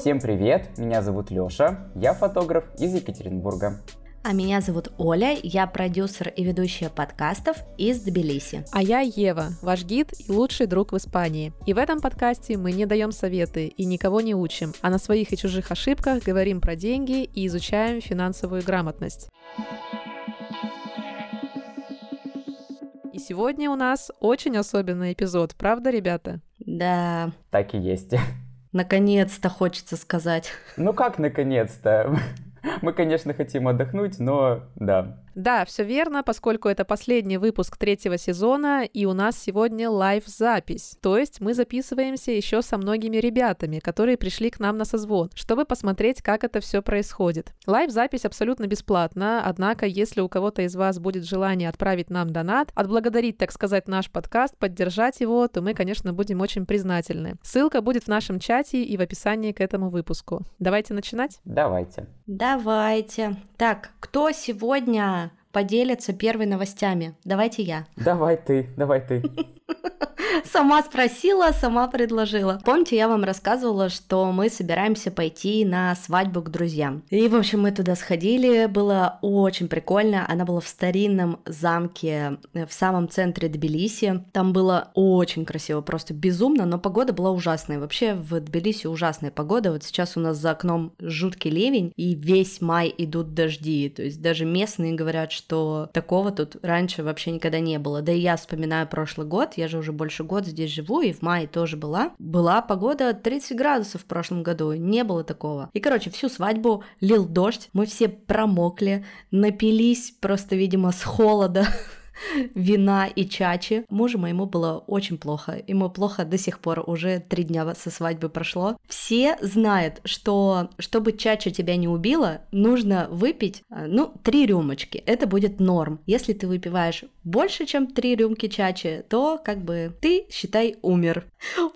Всем привет, меня зовут Лёша, я фотограф из Екатеринбурга. А меня зовут Оля, я продюсер и ведущая подкастов из Тбилиси. А я Ева, ваш гид и лучший друг в Испании. И в этом подкасте мы не даем советы и никого не учим, а на своих и чужих ошибках говорим про деньги и изучаем финансовую грамотность. И сегодня у нас очень особенный эпизод, правда, ребята? Да. Так и есть. Наконец-то хочется сказать. Ну как наконец-то? Мы, конечно, хотим отдохнуть, но да, да, все верно, поскольку это последний выпуск третьего сезона, и у нас сегодня лайв-запись. То есть мы записываемся еще со многими ребятами, которые пришли к нам на созвон, чтобы посмотреть, как это все происходит. Лайв-запись абсолютно бесплатна, однако, если у кого-то из вас будет желание отправить нам донат, отблагодарить, так сказать, наш подкаст, поддержать его, то мы, конечно, будем очень признательны. Ссылка будет в нашем чате и в описании к этому выпуску. Давайте начинать? Давайте. Давайте. Так, кто сегодня поделится первой новостями? Давайте я. Давай ты, давай ты. Сама спросила, сама предложила. Помните, я вам рассказывала, что мы собираемся пойти на свадьбу к друзьям. И, в общем, мы туда сходили, было очень прикольно. Она была в старинном замке э, в самом центре Тбилиси. Там было очень красиво, просто безумно, но погода была ужасная. Вообще в Тбилиси ужасная погода. Вот сейчас у нас за окном жуткий ливень, и весь май идут дожди. То есть даже местные говорят, что такого тут раньше вообще никогда не было. Да и я вспоминаю прошлый год, я же уже больше года здесь живу, и в мае тоже была. Была погода 30 градусов в прошлом году, не было такого. И, короче, всю свадьбу лил дождь, мы все промокли, напились просто, видимо, с холода вина и чачи. Мужу моему было очень плохо. Ему плохо до сих пор, уже три дня со свадьбы прошло. Все знают, что чтобы чача тебя не убила, нужно выпить, э, ну, три рюмочки. Это будет норм. Если ты выпиваешь больше, чем три рюмки чачи, то как бы ты, считай, умер.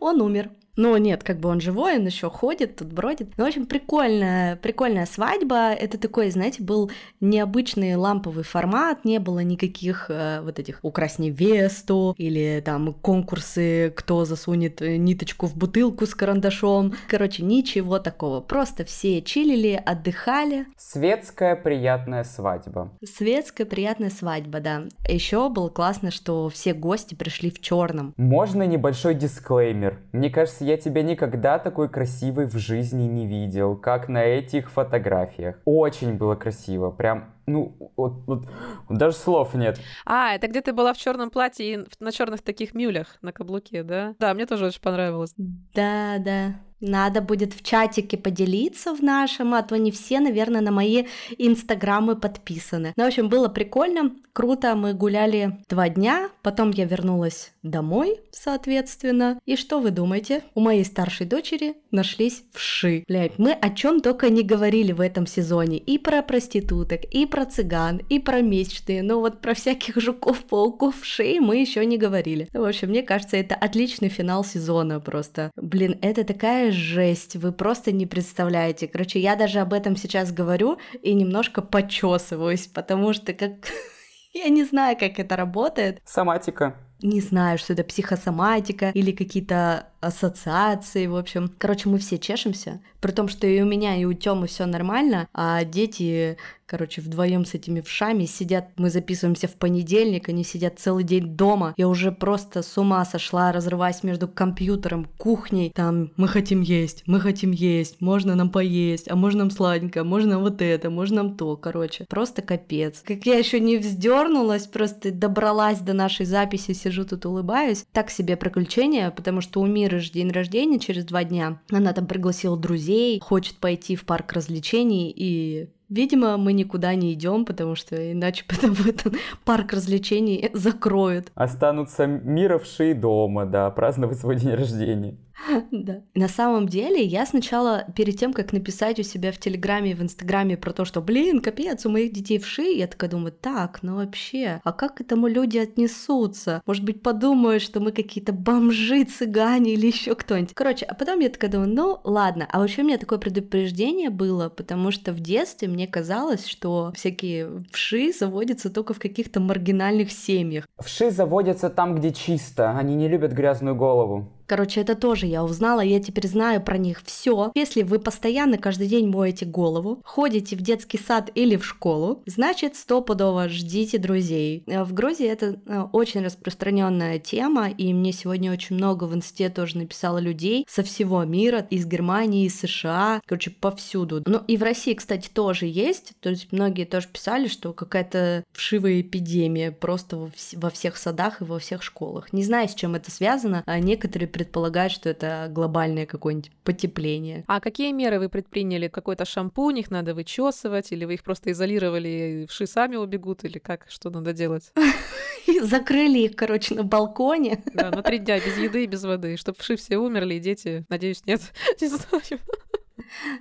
Он умер. Ну, нет, как бы он живой, он еще ходит, тут бродит. Ну, в общем, прикольная, прикольная свадьба. Это такой, знаете, был необычный ламповый формат, не было никаких э, вот этих «укрась невесту» или там конкурсы, кто засунет ниточку в бутылку с карандашом. Короче, ничего такого. Просто все чилили, отдыхали. Светская приятная свадьба. Светская приятная свадьба, да. Еще было классно, что все гости пришли в черном. Можно небольшой дисклеймер? Мне кажется, я тебя никогда такой красивой в жизни не видел, как на этих фотографиях. Очень было красиво, прям ну, вот, вот, даже слов нет. А, это где ты была в черном платье и на черных таких мюлях на каблуке, да? Да, мне тоже очень понравилось. Да, да. Надо будет в чатике поделиться в нашем, а то не все, наверное, на мои инстаграмы подписаны. Ну, в общем, было прикольно, круто, мы гуляли два дня, потом я вернулась домой, соответственно. И что вы думаете? У моей старшей дочери нашлись вши. Блядь, мы о чем только не говорили в этом сезоне. И про проституток, и про цыган, и про месячные, но вот про всяких жуков, пауков, вшей мы еще не говорили. В общем, мне кажется, это отличный финал сезона просто. Блин, это такая жесть, вы просто не представляете. Короче, я даже об этом сейчас говорю и немножко почесываюсь, потому что как... Я не знаю, как это работает. Соматика. Не знаю, что это психосоматика или какие-то ассоциации, в общем. Короче, мы все чешемся, при том, что и у меня, и у Тёмы все нормально, а дети, короче, вдвоем с этими вшами сидят, мы записываемся в понедельник, они сидят целый день дома. Я уже просто с ума сошла, разрываясь между компьютером, кухней, там, мы хотим есть, мы хотим есть, можно нам поесть, а можно нам сладенькое, можно вот это, можно нам то, короче, просто капец. Как я еще не вздернулась, просто добралась до нашей записи, сижу тут улыбаюсь. Так себе приключение, потому что у Миры же день рождения через два дня. Она там пригласила друзей, хочет пойти в парк развлечений и Видимо, мы никуда не идем, потому что иначе потом этот парк развлечений закроют. Останутся мировшие дома, да, праздновать свой день рождения. Да. На самом деле, я сначала, перед тем, как написать у себя в Телеграме и в Инстаграме про то, что, блин, капец, у моих детей вши, я такая думаю, так, ну вообще, а как к этому люди отнесутся? Может быть, подумают, что мы какие-то бомжи, цыгане или еще кто-нибудь. Короче, а потом я такая думаю, ну ладно. А вообще у меня такое предупреждение было, потому что в детстве мне казалось, что всякие вши заводятся только в каких-то маргинальных семьях. Вши заводятся там, где чисто, они не любят грязную голову. Короче, это тоже я узнала, я теперь знаю про них все. Если вы постоянно каждый день моете голову, ходите в детский сад или в школу, значит, стопудово ждите друзей. Э, в Грузии это э, очень распространенная тема, и мне сегодня очень много в инсте тоже написало людей со всего мира, из Германии, из США, короче, повсюду. Ну и в России, кстати, тоже есть, то есть многие тоже писали, что какая-то вшивая эпидемия просто во всех садах и во всех школах. Не знаю, с чем это связано, а некоторые предполагают, что это глобальное какое-нибудь потепление. А какие меры вы предприняли? Какой-то шампунь их надо вычесывать, или вы их просто изолировали, и вши сами убегут, или как? Что надо делать? Закрыли их, короче, на балконе. Да, на три дня без еды и без воды, чтобы вши все умерли, и дети, надеюсь, нет, не знаю.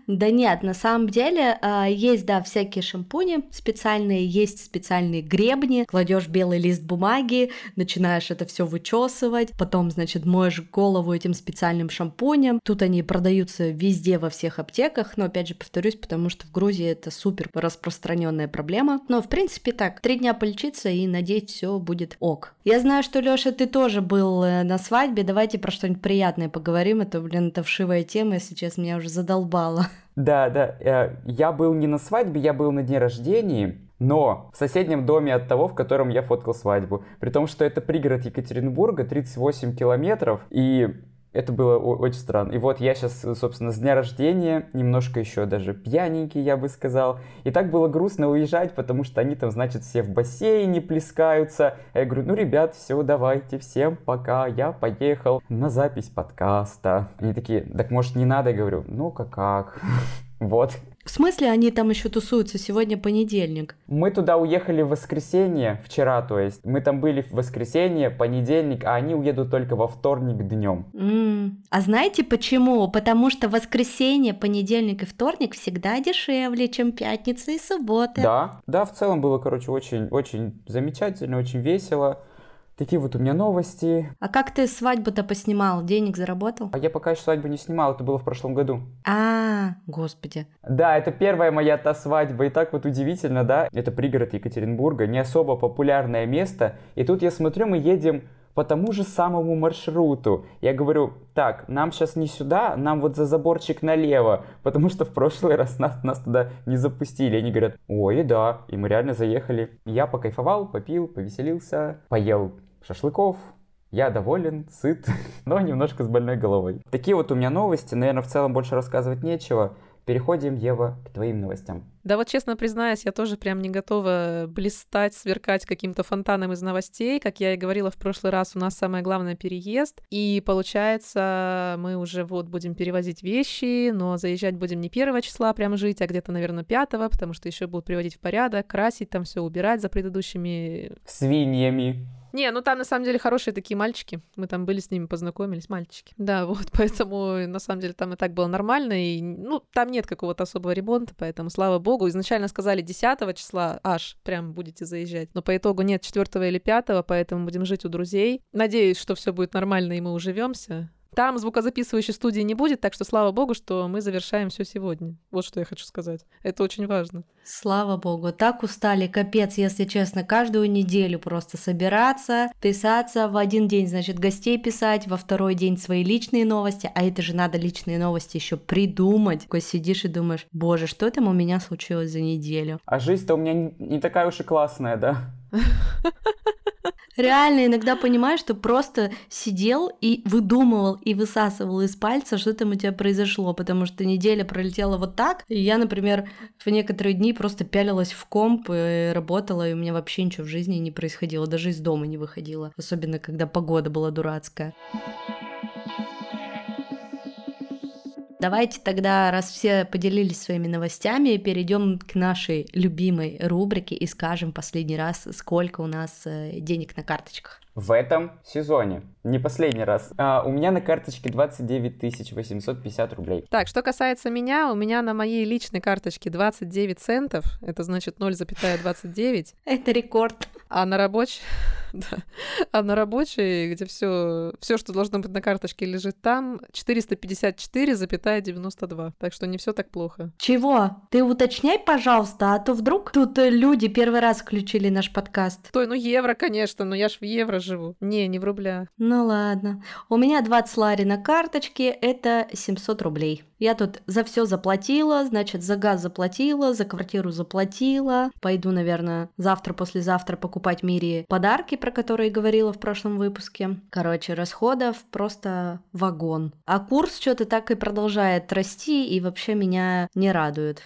Да нет, на самом деле а, есть, да, всякие шампуни специальные, есть специальные гребни, кладешь белый лист бумаги, начинаешь это все вычесывать, потом, значит, моешь голову этим специальным шампунем. Тут они продаются везде, во всех аптеках, но, опять же, повторюсь, потому что в Грузии это супер распространенная проблема. Но, в принципе, так, три дня полечиться и, надеюсь, все будет ок. Я знаю, что, Лёша, ты тоже был э, на свадьбе, давайте про что-нибудь приятное поговорим, это, блин, это вшивая тема, если честно, меня уже задолбало. Да, да. Э, я был не на свадьбе, я был на дне рождения, но в соседнем доме от того, в котором я фоткал свадьбу. При том, что это пригород Екатеринбурга, 38 километров, и это было очень странно. И вот я сейчас, собственно, с дня рождения, немножко еще даже пьяненький, я бы сказал. И так было грустно уезжать, потому что они там, значит, все в бассейне плескаются. А я говорю, ну, ребят, все, давайте, всем пока, я поехал на запись подкаста. Они такие, так может не надо? Я говорю, ну-ка как. Вот. В смысле они там еще тусуются? Сегодня понедельник. Мы туда уехали в воскресенье, вчера, то есть. Мы там были в воскресенье, понедельник, а они уедут только во вторник днем. Mm. А знаете почему? Потому что воскресенье, понедельник и вторник всегда дешевле, чем пятница и суббота. Да, да, в целом было, короче, очень, очень замечательно, очень весело. Такие вот у меня новости. А как ты свадьбу-то поснимал? Денег заработал? А я пока еще свадьбу не снимал, это было в прошлом году. А, господи. Да, это первая моя та свадьба, и так вот удивительно, да? Это пригород Екатеринбурга, не особо популярное место, и тут я смотрю, мы едем по тому же самому маршруту. Я говорю, так, нам сейчас не сюда, нам вот за заборчик налево, потому что в прошлый раз нас, нас туда не запустили. Они говорят, ой, да, и мы реально заехали. Я покайфовал, попил, повеселился, поел шашлыков, я доволен, сыт, но немножко с больной головой. Такие вот у меня новости, наверное, в целом больше рассказывать нечего. Переходим, Ева, к твоим новостям. Да вот честно признаюсь, я тоже прям не готова блистать, сверкать каким-то фонтаном из новостей. Как я и говорила в прошлый раз, у нас самое главное переезд. И получается, мы уже вот будем перевозить вещи, но заезжать будем не первого числа прям жить, а где-то, наверное, пятого, потому что еще будут приводить в порядок, красить там все, убирать за предыдущими... Свиньями. Не, ну там на самом деле хорошие такие мальчики. Мы там были с ними, познакомились, мальчики. Да, вот, поэтому на самом деле там и так было нормально. И, ну, там нет какого-то особого ремонта, поэтому, слава богу, изначально сказали 10 числа аж прям будете заезжать. Но по итогу нет 4 или 5, поэтому будем жить у друзей. Надеюсь, что все будет нормально и мы уживемся. Там звукозаписывающей студии не будет, так что слава богу, что мы завершаем все сегодня. Вот что я хочу сказать. Это очень важно. Слава богу, так устали, капец, если честно, каждую неделю просто собираться, писаться в один день, значит, гостей писать, во второй день свои личные новости, а это же надо личные новости еще придумать. Такой сидишь и думаешь, боже, что там у меня случилось за неделю? А жизнь-то у меня не такая уж и классная, да? Реально иногда понимаешь, что просто сидел и выдумывал и высасывал из пальца, что там у тебя произошло, потому что неделя пролетела вот так, и я, например, в некоторые дни просто пялилась в комп и работала, и у меня вообще ничего в жизни не происходило, даже из дома не выходила, особенно когда погода была дурацкая. Давайте тогда, раз все поделились своими новостями, перейдем к нашей любимой рубрике и скажем последний раз, сколько у нас э, денег на карточках. В этом сезоне. Не последний раз. А, у меня на карточке 29 850 рублей. Так, что касается меня, у меня на моей личной карточке 29 центов. Это значит 0,29. Это рекорд. А на рабочий... Да. А на рабочей, где все, все, что должно быть на карточке, лежит там, 454,92. Так что не все так плохо. Чего? Ты уточняй, пожалуйста, а то вдруг тут э, люди первый раз включили наш подкаст. Стой, ну евро, конечно, но я ж в евро живу. Не, не в рубля. Ну ладно. У меня 20 лари на карточке, это 700 рублей. Я тут за все заплатила, значит, за газ заплатила, за квартиру заплатила. Пойду, наверное, завтра-послезавтра покупать Мире подарки, про которые говорила в прошлом выпуске. Короче, расходов просто вагон. А курс что-то так и продолжает расти и вообще меня не радует.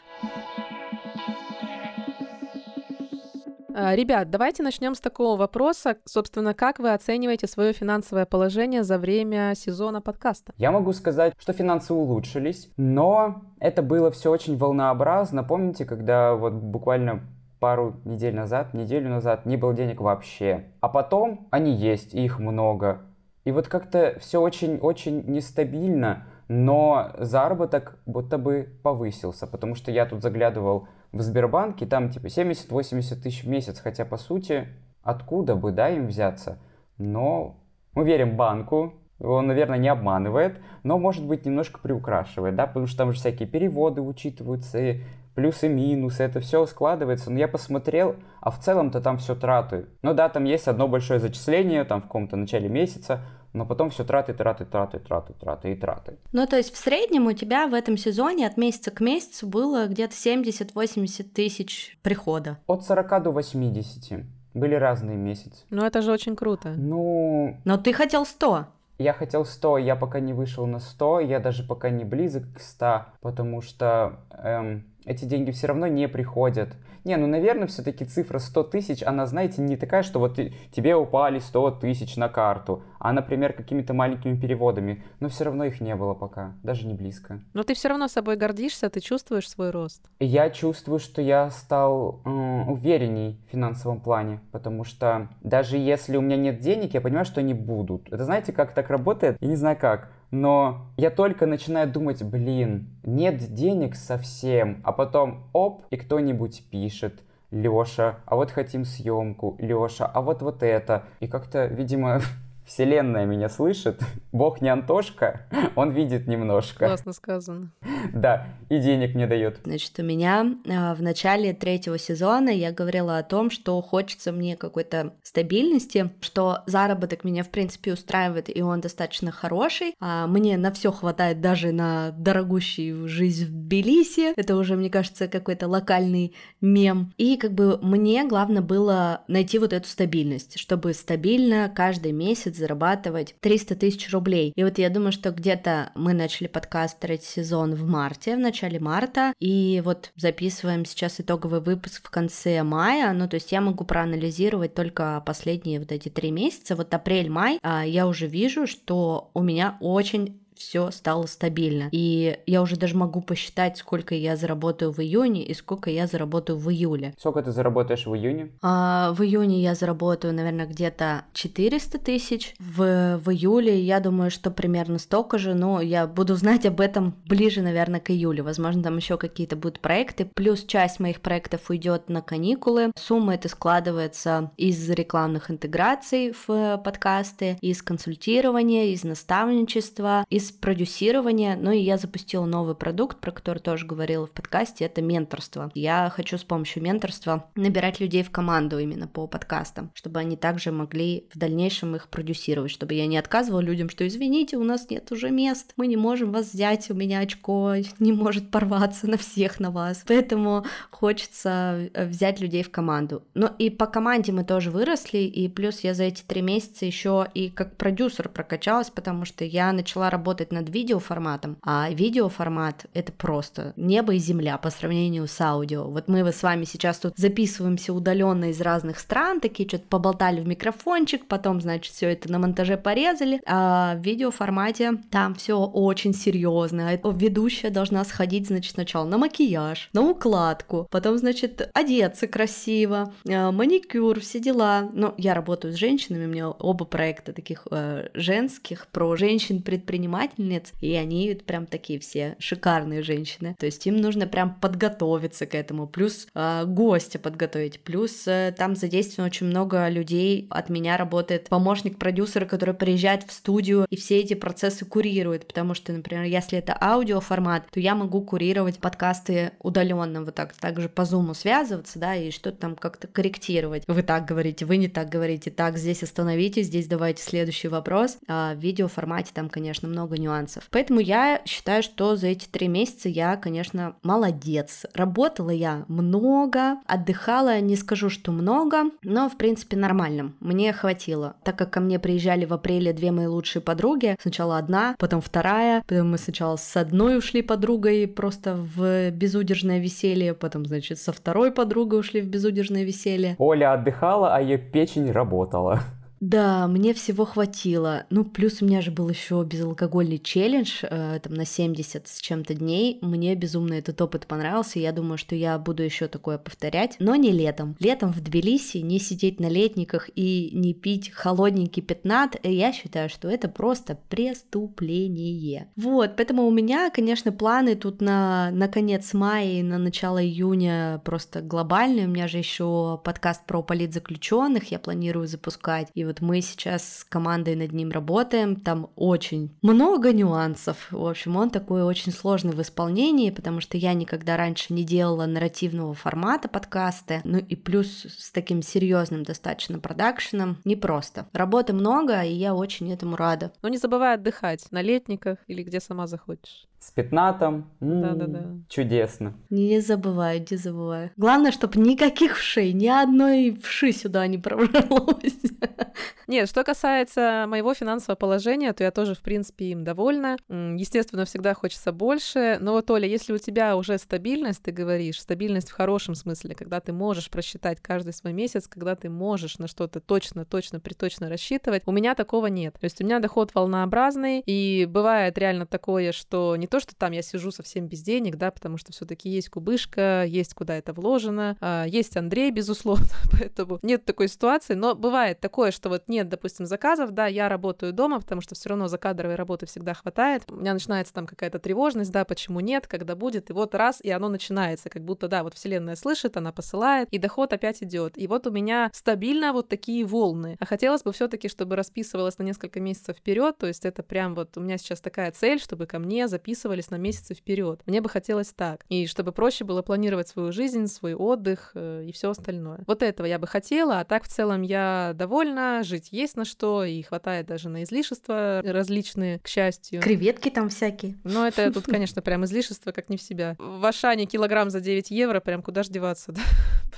А, ребят, давайте начнем с такого вопроса. Собственно, как вы оцениваете свое финансовое положение за время сезона подкаста? Я могу сказать, что финансы улучшились, но это было все очень волнообразно. Помните, когда вот буквально пару недель назад, неделю назад не было денег вообще. А потом они есть, и их много. И вот как-то все очень-очень нестабильно, но заработок будто бы повысился, потому что я тут заглядывал в Сбербанке там типа 70-80 тысяч в месяц, хотя по сути откуда бы, да, им взяться. Но мы верим банку, он, наверное, не обманывает, но, может быть, немножко приукрашивает, да, потому что там же всякие переводы учитываются, и плюсы, минусы, это все складывается. Но я посмотрел, а в целом-то там все траты. Ну да, там есть одно большое зачисление, там в каком-то начале месяца, но потом все траты, траты, траты, траты, траты и траты. Ну, то есть в среднем у тебя в этом сезоне от месяца к месяцу было где-то 70-80 тысяч прихода. От 40 до 80. Были разные месяцы. Ну, это же очень круто. Ну... Но ты хотел 100. Я хотел 100, я пока не вышел на 100, я даже пока не близок к 100, потому что эм, эти деньги все равно не приходят. Не, ну, наверное, все-таки цифра 100 тысяч, она, знаете, не такая, что вот тебе упали 100 тысяч на карту, а, например, какими-то маленькими переводами. Но все равно их не было пока, даже не близко. Но ты все равно собой гордишься, ты чувствуешь свой рост. Я чувствую, что я стал м- уверенней в финансовом плане, потому что даже если у меня нет денег, я понимаю, что они будут. Это знаете, как так работает? Я не знаю как но я только начинаю думать, блин, нет денег совсем, а потом оп, и кто-нибудь пишет, Лёша, а вот хотим съемку, Лёша, а вот вот это. И как-то, видимо, Вселенная меня слышит, Бог не Антошка, он видит немножко. Классно сказано. Да, и денег мне дает. Значит, у меня э, в начале третьего сезона я говорила о том, что хочется мне какой-то стабильности, что заработок меня, в принципе, устраивает, и он достаточно хороший. А мне на все хватает даже на дорогущую жизнь в Тбилиси. Это уже, мне кажется, какой-то локальный мем. И как бы мне главное было найти вот эту стабильность, чтобы стабильно каждый месяц зарабатывать 300 тысяч рублей. И вот я думаю, что где-то мы начали подкаст третий сезон в марте, в начале марта, и вот записываем сейчас итоговый выпуск в конце мая, ну то есть я могу проанализировать только последние вот эти три месяца, вот апрель-май, а я уже вижу, что у меня очень все стало стабильно. И я уже даже могу посчитать, сколько я заработаю в июне и сколько я заработаю в июле. Сколько ты заработаешь в июне? А, в июне я заработаю, наверное, где-то 400 тысяч. В, в июле я думаю, что примерно столько же, но я буду знать об этом ближе, наверное, к июлю. Возможно, там еще какие-то будут проекты. Плюс часть моих проектов уйдет на каникулы. Сумма это складывается из рекламных интеграций в подкасты, из консультирования, из наставничества, из из продюсирования, ну и я запустила новый продукт, про который тоже говорила в подкасте, это менторство. Я хочу с помощью менторства набирать людей в команду именно по подкастам, чтобы они также могли в дальнейшем их продюсировать, чтобы я не отказывала людям, что извините, у нас нет уже мест, мы не можем вас взять, у меня очко не может порваться на всех на вас. Поэтому хочется э, взять людей в команду. Но и по команде мы тоже выросли, и плюс я за эти три месяца еще и как продюсер прокачалась, потому что я начала работать работать над видеоформатом, а видеоформат — это просто небо и земля по сравнению с аудио. Вот мы с вами сейчас тут записываемся удаленно из разных стран, такие что-то поболтали в микрофончик, потом, значит, все это на монтаже порезали, а в видеоформате там все очень серьезно. Ведущая должна сходить, значит, сначала на макияж, на укладку, потом, значит, одеться красиво, э, маникюр, все дела. Но я работаю с женщинами, у меня оба проекта таких э, женских, про женщин-предпринимателей, предпринимательниц, и они прям такие все шикарные женщины. То есть им нужно прям подготовиться к этому, плюс э, гостя подготовить, плюс э, там задействовано очень много людей. От меня работает помощник продюсера, который приезжает в студию и все эти процессы курирует, потому что, например, если это аудиоформат, то я могу курировать подкасты удаленно, вот так, также по зуму связываться, да, и что-то там как-то корректировать. Вы так говорите, вы не так говорите, так, здесь остановитесь, здесь давайте следующий вопрос. А в видеоформате там, конечно, много нюансов. Поэтому я считаю, что за эти три месяца я, конечно, молодец. Работала я много, отдыхала, не скажу, что много, но, в принципе, нормально. Мне хватило. Так как ко мне приезжали в апреле две мои лучшие подруги, сначала одна, потом вторая, потом мы сначала с одной ушли подругой просто в безудержное веселье, потом, значит, со второй подругой ушли в безудержное веселье. Оля отдыхала, а ее печень работала. Да, мне всего хватило. Ну, плюс у меня же был еще безалкогольный челлендж, э, там на 70 с чем-то дней. Мне безумно этот опыт понравился. Я думаю, что я буду еще такое повторять, но не летом. Летом в Тбилиси не сидеть на летниках и не пить холодненький пятнат, э, я считаю, что это просто преступление. Вот, поэтому у меня, конечно, планы тут на, на конец мая и на начало июня просто глобальные. У меня же еще подкаст про политзаключенных я планирую запускать. И вот мы сейчас с командой над ним работаем, там очень много нюансов. В общем, он такой очень сложный в исполнении, потому что я никогда раньше не делала нарративного формата подкасты, ну и плюс с таким серьезным достаточно продакшеном непросто. Работы много, и я очень этому рада. Но не забывай отдыхать на летниках или где сама захочешь. С пятнатом. Да-да-да. Чудесно. Не забываю, не забываю. Главное, чтобы никаких вшей, ни одной вши сюда не пробралось. Нет, что касается моего финансового положения, то я тоже, в принципе, им довольна. Естественно, всегда хочется больше. Но вот, Оля, если у тебя уже стабильность, ты говоришь, стабильность в хорошем смысле, когда ты можешь просчитать каждый свой месяц, когда ты можешь на что-то точно, точно, приточно рассчитывать, у меня такого нет. То есть у меня доход волнообразный, и бывает реально такое, что не то, что там я сижу совсем без денег, да, потому что все-таки есть кубышка, есть куда это вложено, а, есть Андрей, безусловно, поэтому нет такой ситуации, но бывает такое, что вот нет, допустим, заказов, да, я работаю дома, потому что все равно за кадровой работы всегда хватает, у меня начинается там какая-то тревожность, да, почему нет, когда будет, и вот раз, и оно начинается, как будто, да, вот вселенная слышит, она посылает, и доход опять идет, и вот у меня стабильно вот такие волны, а хотелось бы все-таки, чтобы расписывалось на несколько месяцев вперед, то есть это прям вот у меня сейчас такая цель, чтобы ко мне записывались на месяцы вперед. Мне бы хотелось так, и чтобы проще было планировать свою жизнь, свой отдых э, и все остальное. Вот этого я бы хотела, а так в целом я довольна, жить есть на что, и хватает даже на излишества различные, к счастью. Креветки там всякие. Но это тут, конечно, прям излишество, как не в себя. В Ашане килограмм за 9 евро, прям куда ж деваться, да?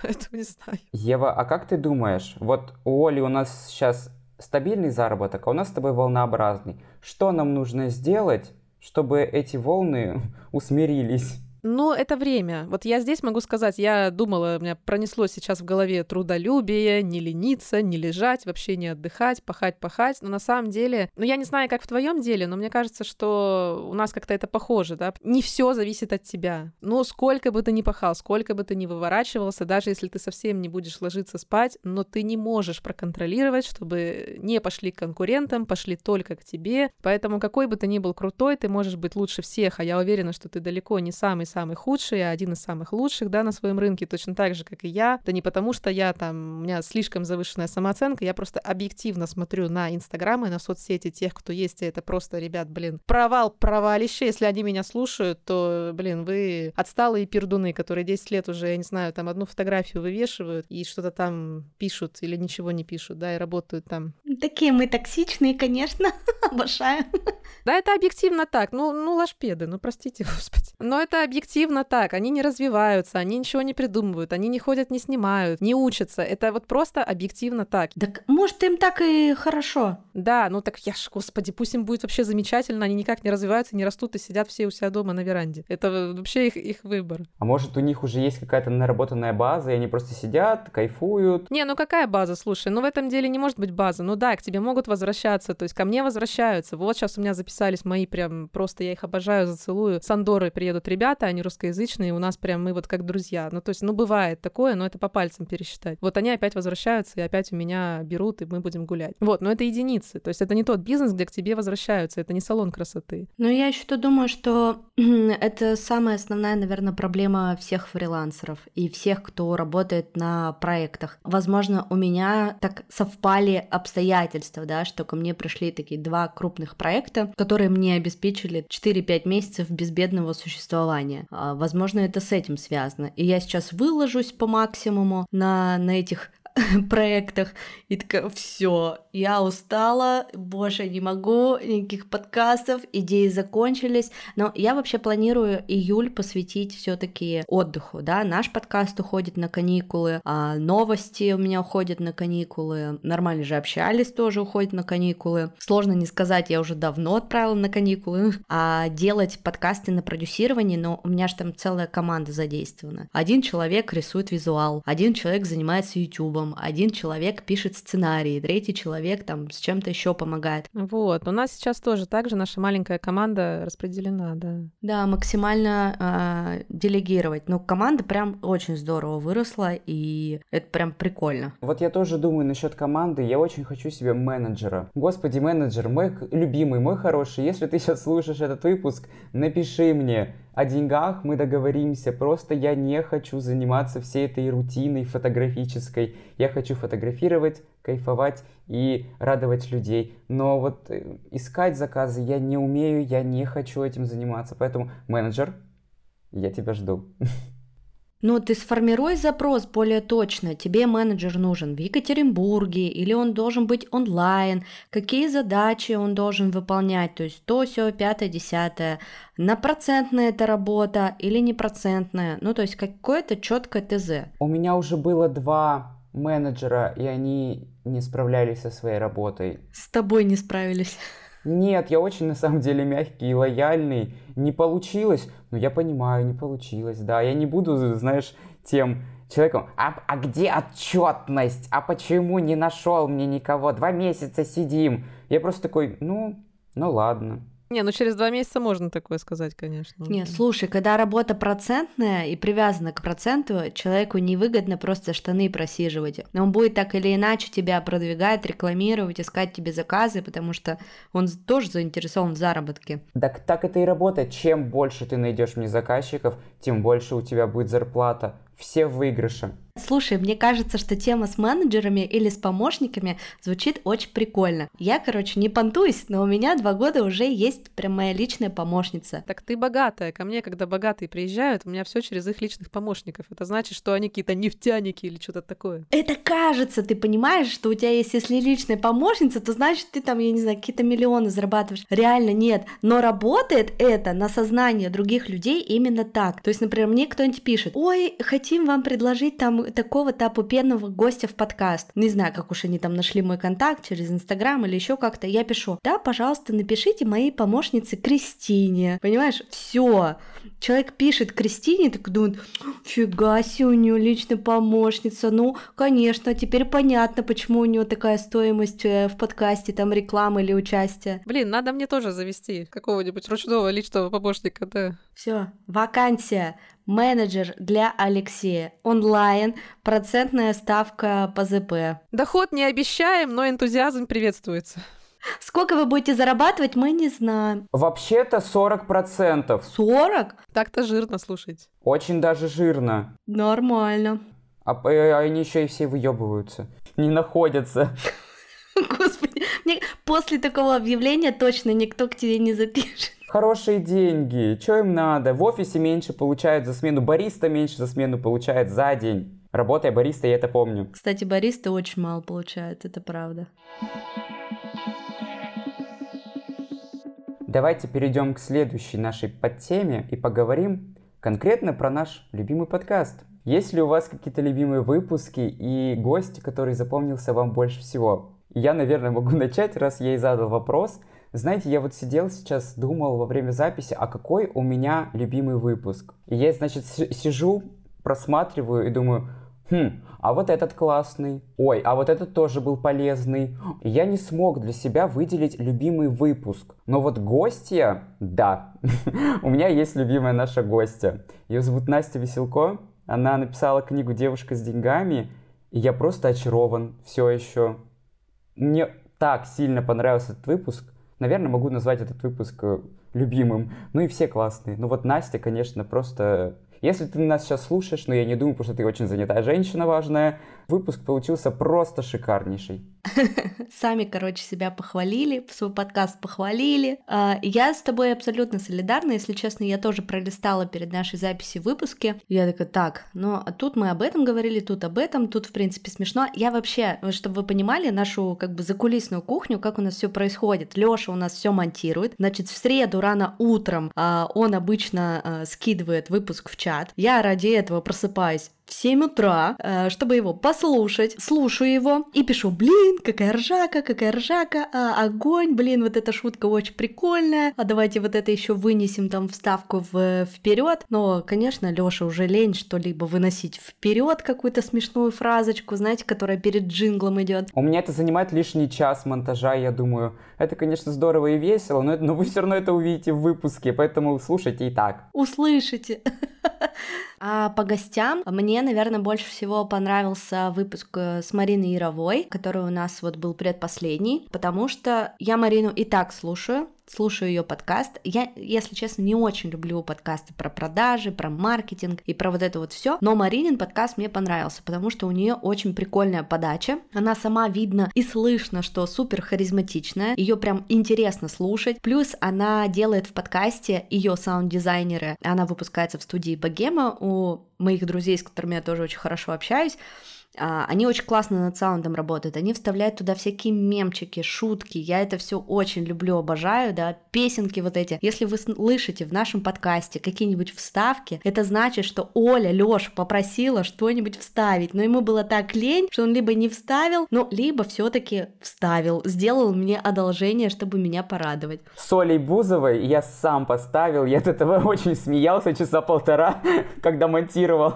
Поэтому не знаю. Ева, а как ты думаешь, вот у Оли у нас сейчас стабильный заработок, а у нас с тобой волнообразный. Что нам нужно сделать, чтобы эти волны усмирились? Ну, это время. Вот я здесь могу сказать, я думала, у меня пронесло сейчас в голове трудолюбие, не лениться, не лежать, вообще не отдыхать, пахать, пахать. Но на самом деле, ну я не знаю, как в твоем деле, но мне кажется, что у нас как-то это похоже, да. Не все зависит от тебя. Ну, сколько бы ты ни пахал, сколько бы ты ни выворачивался, даже если ты совсем не будешь ложиться спать, но ты не можешь проконтролировать, чтобы не пошли к конкурентам, пошли только к тебе. Поэтому какой бы ты ни был крутой, ты можешь быть лучше всех, а я уверена, что ты далеко не самый самый худший, а один из самых лучших, да, на своем рынке, точно так же, как и я. Да не потому, что я там, у меня слишком завышенная самооценка, я просто объективно смотрю на Инстаграм и на соцсети тех, кто есть, и это просто, ребят, блин, провал, провалище, если они меня слушают, то, блин, вы отсталые пердуны, которые 10 лет уже, я не знаю, там одну фотографию вывешивают и что-то там пишут или ничего не пишут, да, и работают там. Такие мы токсичные, конечно, обожаю. Да, это объективно так, ну, ну, лошпеды, ну, простите, господи. Но это объективно так. Они не развиваются, они ничего не придумывают, они не ходят, не снимают, не учатся. Это вот просто объективно так. Так может им так и хорошо. Да, ну так я ж, господи, пусть им будет вообще замечательно, они никак не развиваются, не растут и сидят все у себя дома на веранде. Это вообще их, их выбор. А может у них уже есть какая-то наработанная база, и они просто сидят, кайфуют? Не, ну какая база, слушай, ну в этом деле не может быть базы. Ну да, к тебе могут возвращаться, то есть ко мне возвращаются. Вот сейчас у меня записались мои прям, просто я их обожаю, зацелую. С Андоры приехали едут ребята, они русскоязычные, у нас прям мы вот как друзья. Ну, то есть, ну, бывает такое, но это по пальцам пересчитать. Вот они опять возвращаются и опять у меня берут, и мы будем гулять. Вот, но это единицы. То есть это не тот бизнес, где к тебе возвращаются, это не салон красоты. Ну, я еще думаю, что это самая основная, наверное, проблема всех фрилансеров и всех, кто работает на проектах. Возможно, у меня так совпали обстоятельства, да, что ко мне пришли такие два крупных проекта, которые мне обеспечили 4-5 месяцев безбедного существования. А, возможно, это с этим связано. И я сейчас выложусь по максимуму на, на этих проектах. И такая, все, я устала, больше не могу, никаких подкастов, идеи закончились. Но я вообще планирую июль посвятить все-таки отдыху, да, наш подкаст уходит на каникулы, а новости у меня уходят на каникулы, нормально же общались, тоже уходят на каникулы. Сложно не сказать, я уже давно отправила на каникулы, а делать подкасты на продюсирование, но у меня же там целая команда задействована. Один человек рисует визуал, один человек занимается YouTube, один человек пишет сценарий, третий человек там с чем-то еще помогает. Вот, у нас сейчас тоже так же наша маленькая команда распределена, да. Да, максимально э, делегировать. Но команда прям очень здорово выросла, и это прям прикольно. Вот я тоже думаю насчет команды, я очень хочу себе менеджера. Господи, менеджер, мой любимый, мой хороший, если ты сейчас слушаешь этот выпуск, напиши мне, о деньгах мы договоримся, просто я не хочу заниматься всей этой рутиной фотографической. Я хочу фотографировать, кайфовать и радовать людей. Но вот э, искать заказы я не умею, я не хочу этим заниматься. Поэтому менеджер, я тебя жду. Ну, ты сформируй запрос более точно. Тебе менеджер нужен в Екатеринбурге или он должен быть онлайн, какие задачи он должен выполнять, то есть то, все, пятое, десятое, на процентная это работа или не процентная, ну, то есть какое-то четкое ТЗ. У меня уже было два менеджера, и они не справлялись со своей работой. С тобой не справились. Нет, я очень на самом деле мягкий и лояльный. Не получилось, но я понимаю, не получилось, да. Я не буду, знаешь, тем человеком, а, а где отчетность? А почему не нашел мне никого? Два месяца сидим. Я просто такой, ну, ну ладно. Не, ну через два месяца можно такое сказать, конечно. Не, слушай, когда работа процентная и привязана к проценту, человеку невыгодно просто штаны просиживать. Но он будет так или иначе тебя продвигать, рекламировать, искать тебе заказы, потому что он тоже заинтересован в заработке. Так, так это и работает. Чем больше ты найдешь мне заказчиков, тем больше у тебя будет зарплата. Все в выигрыше. Слушай, мне кажется, что тема с менеджерами или с помощниками звучит очень прикольно. Я, короче, не понтуюсь, но у меня два года уже есть прям моя личная помощница. Так ты богатая. Ко мне, когда богатые приезжают, у меня все через их личных помощников. Это значит, что они какие-то нефтяники или что-то такое. Это кажется, ты понимаешь, что у тебя есть, если личная помощница, то значит, ты там, я не знаю, какие-то миллионы зарабатываешь. Реально нет. Но работает это на сознание других людей именно так. То есть, например, мне кто-нибудь пишет, ой, хотим вам предложить там такого-то опупенного гостя в подкаст. Не знаю, как уж они там нашли мой контакт через Инстаграм или еще как-то. Я пишу, да, пожалуйста, напишите моей помощнице Кристине. Понимаешь, все. Человек пишет Кристине, так думает, фига себе, у нее личная помощница. Ну, конечно, теперь понятно, почему у нее такая стоимость э, в подкасте, там реклама или участие. Блин, надо мне тоже завести какого-нибудь ручного личного помощника, да. Все, вакансия менеджер для Алексея. Онлайн, процентная ставка по ЗП. Доход не обещаем, но энтузиазм приветствуется. Сколько вы будете зарабатывать, мы не знаем. Вообще-то 40%. 40? Так-то жирно, слушайте. Очень даже жирно. Нормально. А, а они еще и все выебываются. Не находятся. Господи, мне после такого объявления точно никто к тебе не запишет. Хорошие деньги, что им надо? В офисе меньше получают за смену, бариста меньше за смену получает за день. Работая бариста, я это помню. Кстати, бариста очень мало получает, это правда. Давайте перейдем к следующей нашей подтеме и поговорим конкретно про наш любимый подкаст. Есть ли у вас какие-то любимые выпуски и гости, который запомнился вам больше всего? Я, наверное, могу начать, раз я и задал вопрос – знаете, я вот сидел сейчас, думал во время записи, а какой у меня любимый выпуск. И я, значит, сижу, просматриваю и думаю, Хм, а вот этот классный. Ой, а вот этот тоже был полезный. Я не смог для себя выделить любимый выпуск. Но вот гостья, да, у меня есть любимая наша гостья. Ее зовут Настя Веселко. Она написала книгу «Девушка с деньгами», и я просто очарован все еще. Мне так сильно понравился этот выпуск. Наверное, могу назвать этот выпуск э, любимым. Ну и все классные. Ну вот Настя, конечно, просто если ты нас сейчас слушаешь, но я не думаю, потому что ты очень занятая женщина важная, выпуск получился просто шикарнейший. Сами, короче, себя похвалили, свой подкаст похвалили. А, я с тобой абсолютно солидарна, если честно, я тоже пролистала перед нашей записью выпуски. Я такая, так, ну а тут мы об этом говорили, тут об этом, тут, в принципе, смешно. Я вообще, чтобы вы понимали, нашу как бы закулисную кухню, как у нас все происходит. Лёша у нас все монтирует. Значит, в среду рано утром а, он обычно скидывает выпуск в чат. Я ради этого просыпаюсь в 7 утра, э, чтобы его послушать. Слушаю его и пишу, блин, какая ржака, какая ржака, а, огонь, блин, вот эта шутка очень прикольная, а давайте вот это еще вынесем там вставку в, вперед. Но, конечно, Лёша уже лень что-либо выносить вперед какую-то смешную фразочку, знаете, которая перед джинглом идет. У меня это занимает лишний час монтажа, я думаю. Это, конечно, здорово и весело, но, но вы все равно это увидите в выпуске, поэтому слушайте и так. Услышите. А по гостям мне, наверное, больше всего понравился выпуск э, с Мариной Яровой, который у нас вот был предпоследний, потому что я Марину и так слушаю, слушаю ее подкаст. Я, если честно, не очень люблю подкасты про продажи, про маркетинг и про вот это вот все. Но Маринин подкаст мне понравился, потому что у нее очень прикольная подача. Она сама видно и слышно, что супер харизматичная. Ее прям интересно слушать. Плюс она делает в подкасте ее саунд-дизайнеры. Она выпускается в студии Богема у моих друзей, с которыми я тоже очень хорошо общаюсь. А, они очень классно над саундом работают, они вставляют туда всякие мемчики, шутки, я это все очень люблю, обожаю, да, песенки вот эти. Если вы слышите в нашем подкасте какие-нибудь вставки, это значит, что Оля, Лёша попросила что-нибудь вставить, но ему было так лень, что он либо не вставил, ну, либо все таки вставил, сделал мне одолжение, чтобы меня порадовать. С Олей Бузовой я сам поставил, я от этого очень смеялся часа полтора, когда монтировал.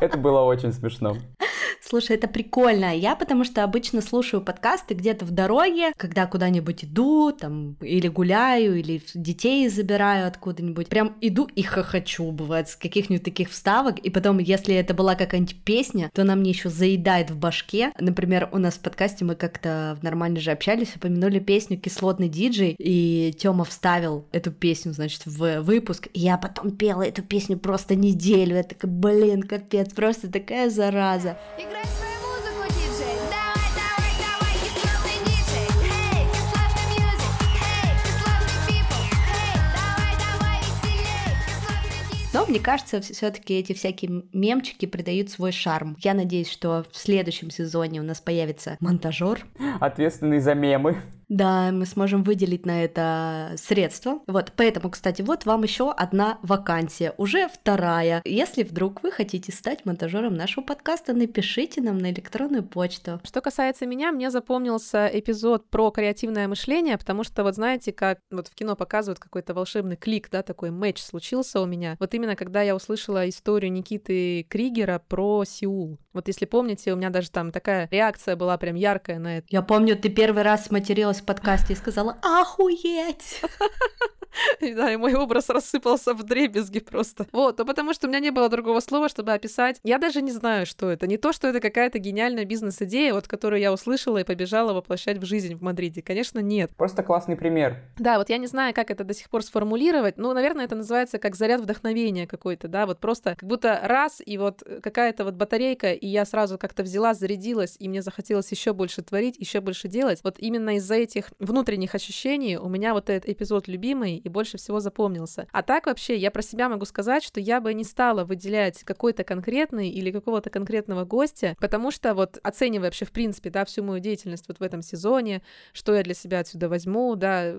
Это было очень смешно. Слушай, это прикольно. Я потому что обычно слушаю подкасты где-то в дороге, когда куда-нибудь иду, там, или гуляю, или детей забираю откуда-нибудь. Прям иду и хохочу, бывает, с каких-нибудь таких вставок. И потом, если это была какая-нибудь песня, то она мне еще заедает в башке. Например, у нас в подкасте мы как-то нормально же общались, упомянули песню «Кислотный диджей», и Тёма вставил эту песню, значит, в выпуск. И я потом пела эту песню просто неделю. Я такая, блин, капец, просто такая зараза. Играй Но мне кажется, все-таки эти всякие мемчики придают свой шарм. Я надеюсь, что в следующем сезоне у нас появится монтажер. Ответственный за мемы. Да, мы сможем выделить на это средства. Вот, поэтому, кстати, вот вам еще одна вакансия, уже вторая. Если вдруг вы хотите стать монтажером нашего подкаста, напишите нам на электронную почту. Что касается меня, мне запомнился эпизод про креативное мышление, потому что вот знаете, как вот в кино показывают какой-то волшебный клик, да, такой матч случился у меня. Вот именно когда я услышала историю Никиты Кригера про Сеул. Вот если помните, у меня даже там такая реакция была прям яркая на это. Я помню, ты первый раз сматерилась в подкасте и сказала «Охуеть!» Да, и мой образ рассыпался в дребезги просто. Вот, ну потому что у меня не было другого слова, чтобы описать. Я даже не знаю, что это. Не то, что это какая-то гениальная бизнес-идея, вот которую я услышала и побежала воплощать в жизнь в Мадриде. Конечно, нет. Просто классный пример. Да, вот я не знаю, как это до сих пор сформулировать. Ну, наверное, это называется как заряд вдохновения какой-то, да, вот просто как будто раз, и вот какая-то вот батарейка, и я сразу как-то взяла, зарядилась, и мне захотелось еще больше творить, еще больше делать. Вот именно из-за этих внутренних ощущений у меня вот этот эпизод любимый и больше всего запомнился. А так вообще я про себя могу сказать, что я бы не стала выделять какой-то конкретный или какого-то конкретного гостя, потому что вот оценивая вообще в принципе, да, всю мою деятельность вот в этом сезоне, что я для себя отсюда возьму, да,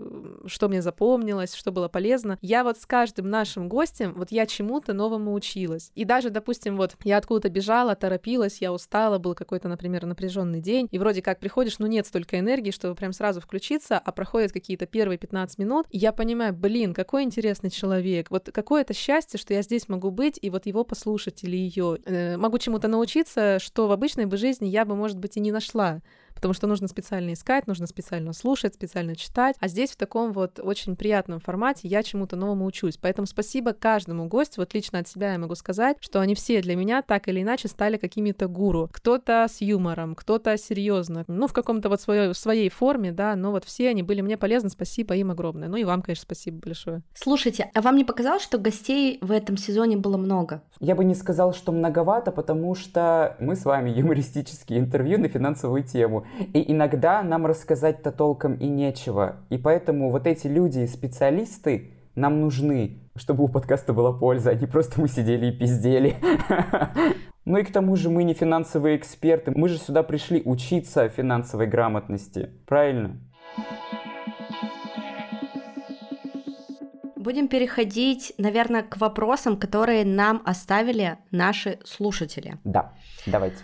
что мне запомнилось, что было полезно, я вот с каждым нашим гостем, вот я чему-то новому училась. И даже, допустим, вот я откуда-то бежала, торопилась, я устала, был какой-то, например, напряженный день, и вроде как приходишь, ну нет столько энергии, чтобы прям сразу включиться, а проходят какие-то первые 15 минут, и я понимаю, блин, блин, какой интересный человек. Вот какое это счастье, что я здесь могу быть и вот его послушать или ее. Э, могу чему-то научиться, что в обычной бы жизни я бы, может быть, и не нашла потому что нужно специально искать, нужно специально слушать, специально читать. А здесь в таком вот очень приятном формате я чему-то новому учусь. Поэтому спасибо каждому гостю. Вот лично от себя я могу сказать, что они все для меня так или иначе стали какими-то гуру. Кто-то с юмором, кто-то серьезно, ну, в каком-то вот своей, своей форме, да, но вот все они были мне полезны, спасибо им огромное. Ну и вам, конечно, спасибо большое. Слушайте, а вам не показалось, что гостей в этом сезоне было много? Я бы не сказал, что многовато, потому что мы с вами юмористические интервью на финансовую тему. И иногда нам рассказать-то толком и нечего. И поэтому вот эти люди, специалисты, нам нужны, чтобы у подкаста была польза, а не просто мы сидели и пиздели. Ну и к тому же мы не финансовые эксперты, мы же сюда пришли учиться финансовой грамотности, правильно? Будем переходить, наверное, к вопросам, которые нам оставили наши слушатели. Да, давайте.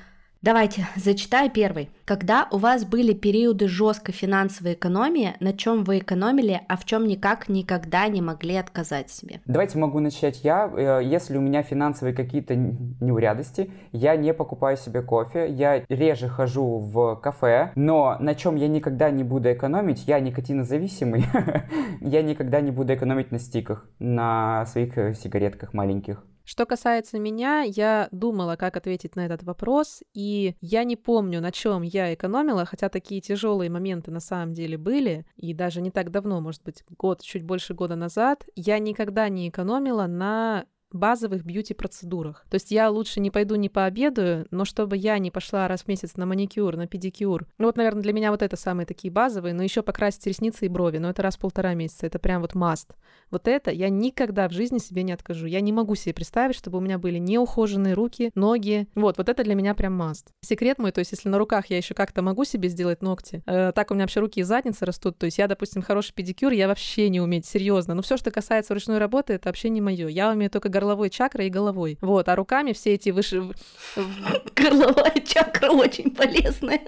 Давайте, зачитаю первый. Когда у вас были периоды жесткой финансовой экономии, на чем вы экономили, а в чем никак никогда не могли отказать себе? Давайте могу начать я. Э, если у меня финансовые какие-то неурядости, я не покупаю себе кофе, я реже хожу в кафе, но на чем я никогда не буду экономить, я никотинозависимый, я никогда не буду экономить на стиках, на своих э, сигаретках маленьких. Что касается меня, я думала, как ответить на этот вопрос, и я не помню, на чем я экономила, хотя такие тяжелые моменты на самом деле были, и даже не так давно, может быть, год, чуть больше года назад, я никогда не экономила на базовых бьюти-процедурах. То есть я лучше не пойду, не пообедаю, но чтобы я не пошла раз в месяц на маникюр, на педикюр. Ну вот, наверное, для меня вот это самые такие базовые, но еще покрасить ресницы и брови, но это раз в полтора месяца, это прям вот маст. Вот это я никогда в жизни себе не откажу. Я не могу себе представить, чтобы у меня были неухоженные руки, ноги. Вот, вот это для меня прям маст. Секрет мой, то есть если на руках я еще как-то могу себе сделать ногти, э, так у меня вообще руки и задницы растут, то есть я, допустим, хороший педикюр, я вообще не умею, серьезно. Но все, что касается ручной работы, это вообще не мое. Я умею только горловой чакрой и головой. Вот, а руками все эти выше... Горловая чакра очень полезная.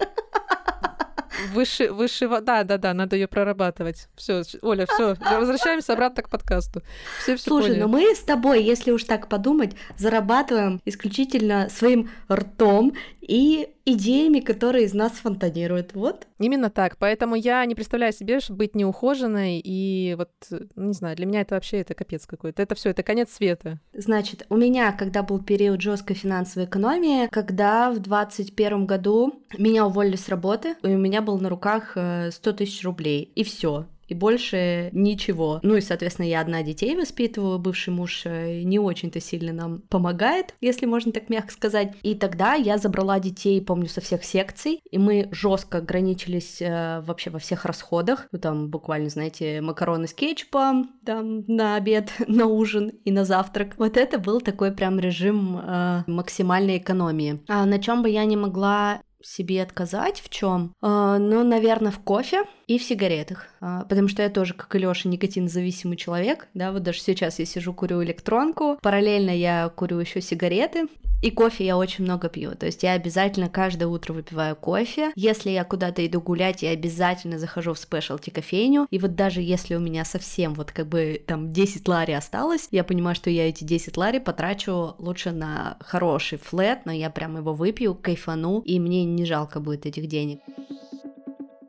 Выше, выше, да, да, да, надо ее прорабатывать. Все, Оля, все, возвращаемся обратно к подкасту. Все, все Слушай, поняли. но мы с тобой, если уж так подумать, зарабатываем исключительно своим ртом и идеями, которые из нас фонтанируют. Вот. Именно так. Поэтому я не представляю себе быть неухоженной. И вот, не знаю, для меня это вообще это капец какой-то. Это все, это конец света. Значит, у меня, когда был период жесткой финансовой экономии, когда в 2021 году меня уволили с работы, и у меня был на руках 100 э, тысяч рублей. И все и больше ничего. Ну и, соответственно, я одна детей воспитываю, бывший муж э, не очень-то сильно нам помогает, если можно так мягко сказать. И тогда я забрала детей, помню, со всех секций, и мы жестко ограничились э, вообще во всех расходах. Ну там буквально, знаете, макароны с кетчупом, там на обед, на ужин и на завтрак. Вот это был такой прям режим э, максимальной экономии. А на чем бы я не могла себе отказать в чем? А, ну, наверное, в кофе и в сигаретах. А, потому что я тоже, как и Лёша, никотинозависимый человек. Да, вот даже сейчас я сижу, курю электронку. Параллельно я курю еще сигареты. И кофе я очень много пью. То есть я обязательно каждое утро выпиваю кофе. Если я куда-то иду гулять, я обязательно захожу в спешлти кофейню. И вот даже если у меня совсем вот как бы там 10 лари осталось, я понимаю, что я эти 10 лари потрачу лучше на хороший флет, но я прям его выпью, кайфану, и мне не жалко будет этих денег.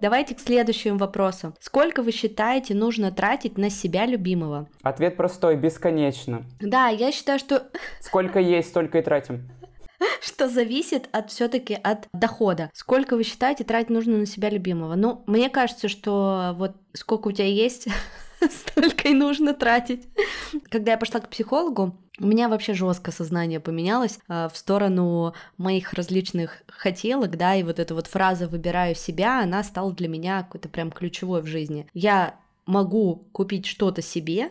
Давайте к следующему вопросу. Сколько вы считаете нужно тратить на себя любимого? Ответ простой, бесконечно. Да, я считаю, что... Сколько есть, столько и тратим. Что зависит от все-таки от дохода. Сколько вы считаете тратить нужно на себя любимого? Ну, мне кажется, что вот сколько у тебя есть, столько и нужно тратить. Когда я пошла к психологу, у меня вообще жестко сознание поменялось э, в сторону моих различных хотелок, да, и вот эта вот фраза «выбираю себя», она стала для меня какой-то прям ключевой в жизни. Я могу купить что-то себе,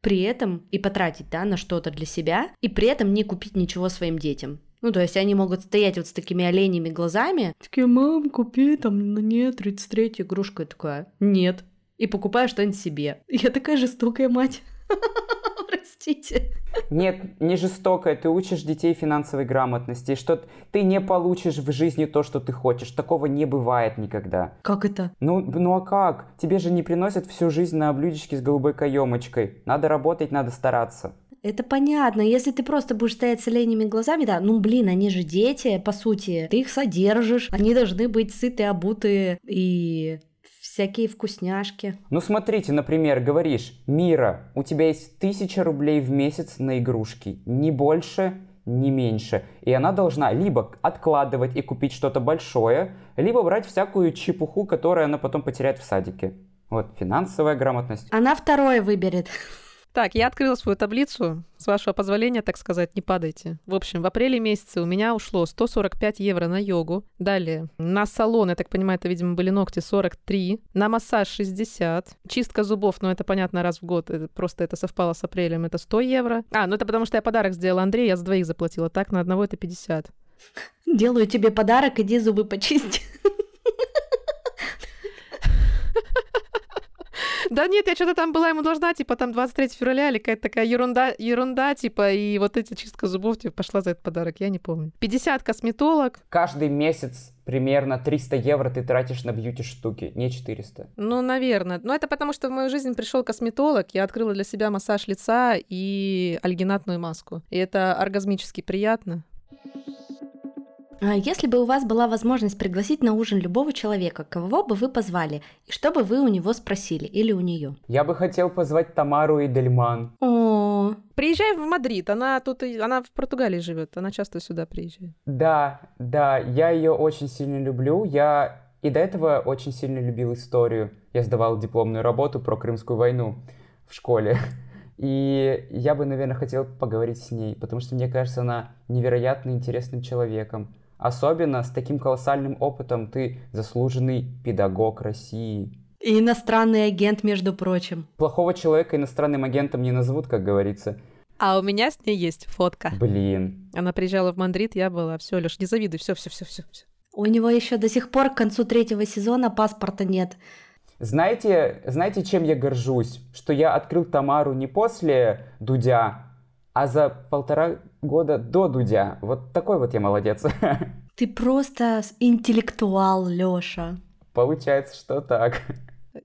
при этом и потратить, да, на что-то для себя, и при этом не купить ничего своим детям. Ну, то есть они могут стоять вот с такими оленями глазами. Такие, мам, купи там мне 33 игрушку. Я такая, нет. И покупаю что-нибудь себе. Я такая жестокая мать. Простите. Нет, не жестокое. Ты учишь детей финансовой грамотности, что ты не получишь в жизни то, что ты хочешь. Такого не бывает никогда. Как это? Ну, ну а как? Тебе же не приносят всю жизнь на блюдечке с голубой каемочкой. Надо работать, надо стараться. Это понятно. Если ты просто будешь стоять с оленями глазами, да, ну блин, они же дети, по сути. Ты их содержишь. Они должны быть сытые, обутые и всякие вкусняшки. Ну смотрите, например, говоришь, Мира, у тебя есть тысяча рублей в месяц на игрушки, не больше, не меньше. И она должна либо откладывать и купить что-то большое, либо брать всякую чепуху, которую она потом потеряет в садике. Вот, финансовая грамотность. Она второе выберет. Так, я открыла свою таблицу. С вашего позволения, так сказать, не падайте. В общем, в апреле месяце у меня ушло 145 евро на йогу. Далее, на салон, я так понимаю, это, видимо, были ногти, 43. На массаж 60. Чистка зубов, ну, это понятно, раз в год. Это, просто это совпало с апрелем, это 100 евро. А, ну это потому что я подарок сделала Андрею, я за двоих заплатила. Так, на одного это 50. Делаю тебе подарок, иди зубы почисти. Да нет, я что-то там была ему должна, типа там 23 февраля или какая-то такая ерунда, ерунда, типа, и вот эти чистка зубов, типа, пошла за этот подарок, я не помню. 50 косметолог. Каждый месяц примерно 300 евро ты тратишь на бьюти-штуки, не 400. Ну, наверное. Но это потому, что в мою жизнь пришел косметолог, я открыла для себя массаж лица и альгинатную маску. И это оргазмически приятно. А Если бы у вас была возможность пригласить на ужин любого человека, кого бы вы позвали, и что бы вы у него спросили или у нее? Я бы хотел позвать Тамару и Дельман. О, Приезжай в Мадрид, она тут, и- она в Португалии живет, она часто сюда приезжает. Да, да, я ее очень сильно люблю. Я и до этого очень сильно любил историю. Я сдавал дипломную работу про Крымскую войну в школе. И я бы, наверное, хотел поговорить с ней, потому что мне кажется, она невероятно интересным человеком. Особенно с таким колоссальным опытом ты заслуженный педагог России. и иностранный агент, между прочим. Плохого человека иностранным агентом не назовут, как говорится. А у меня с ней есть фотка. Блин. Она приезжала в Мадрид, я была. Все, Леш, не завидуй, все, все, все, все. У него еще до сих пор к концу третьего сезона паспорта нет. Знаете, знаете, чем я горжусь? Что я открыл Тамару не после Дудя, а за полтора года до Дудя. Вот такой вот я молодец. Ты просто интеллектуал, Лёша. Получается, что так.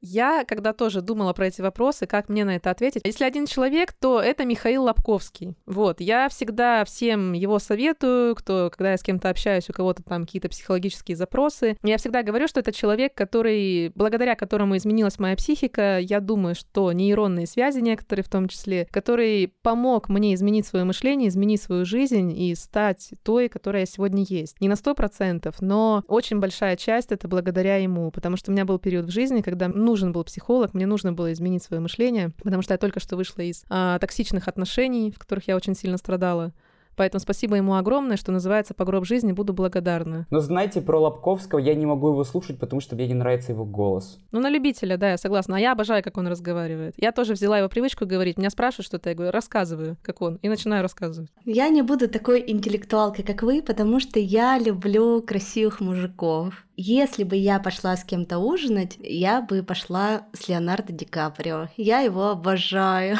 Я, когда тоже думала про эти вопросы, как мне на это ответить, если один человек, то это Михаил Лобковский. Вот, я всегда всем его советую, кто, когда я с кем-то общаюсь, у кого-то там какие-то психологические запросы, я всегда говорю, что это человек, который, благодаря которому изменилась моя психика, я думаю, что нейронные связи некоторые в том числе, который помог мне изменить свое мышление, изменить свою жизнь и стать той, которая я сегодня есть. Не на сто процентов, но очень большая часть это благодаря ему, потому что у меня был период в жизни, когда нужен был психолог, мне нужно было изменить свое мышление, потому что я только что вышла из а, токсичных отношений, в которых я очень сильно страдала. Поэтому спасибо ему огромное, что называется «По гроб жизни», буду благодарна. Но знаете, про Лобковского я не могу его слушать, потому что мне не нравится его голос. Ну, на любителя, да, я согласна. А я обожаю, как он разговаривает. Я тоже взяла его привычку говорить. Меня спрашивают что-то, я говорю, рассказываю, как он. И начинаю рассказывать. Я не буду такой интеллектуалкой, как вы, потому что я люблю красивых мужиков. Если бы я пошла с кем-то ужинать, я бы пошла с Леонардо Ди Каприо. Я его обожаю.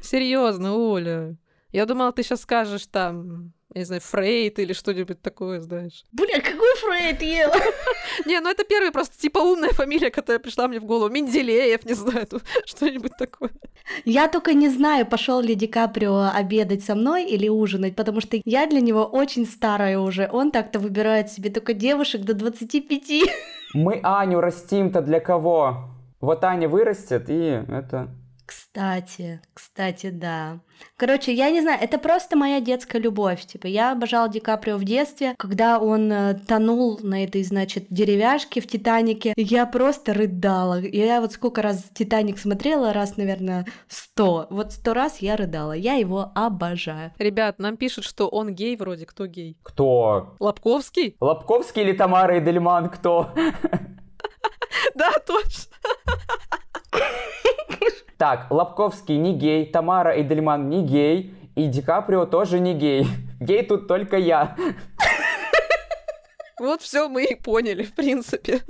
Серьезно, Оля. Я думала, ты сейчас скажешь там, я не знаю, Фрейд или что-нибудь такое, знаешь. Бля, какой Фрейд ела? Не, ну это первый просто типа умная фамилия, которая пришла мне в голову. Менделеев, не знаю, тут что-нибудь такое. Я только не знаю, пошел ли Ди Каприо обедать со мной или ужинать, потому что я для него очень старая уже. Он так-то выбирает себе только девушек до 25. Мы Аню растим-то для кого? Вот Аня вырастет, и это... Кстати, кстати, да. Короче, я не знаю, это просто моя детская любовь. Типа, я обожала Ди Каприо в детстве, когда он э, тонул на этой, значит, деревяшке в Титанике. Я просто рыдала. Я вот сколько раз Титаник смотрела, раз, наверное, сто. Вот сто раз я рыдала. Я его обожаю. Ребят, нам пишут, что он гей вроде. Кто гей? Кто? Лобковский? Лобковский или Тамара Эдельман? Кто? Да, точно. Так, Лобковский не гей, Тамара Эдельман не гей, и Ди Каприо тоже не гей. Гей тут только я. Вот все мы и поняли, в принципе.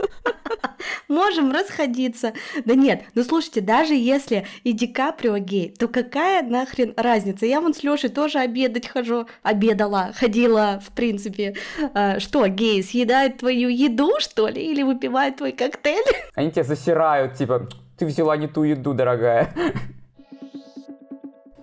Можем расходиться. Да нет, ну слушайте, даже если и Ди Каприо гей, то какая нахрен разница? Я вон с Лешей тоже обедать хожу, обедала, ходила, в принципе. А, что, гей, съедает твою еду, что ли, или выпивает твой коктейль? Они тебя засирают, типа, ты взяла не ту еду, дорогая.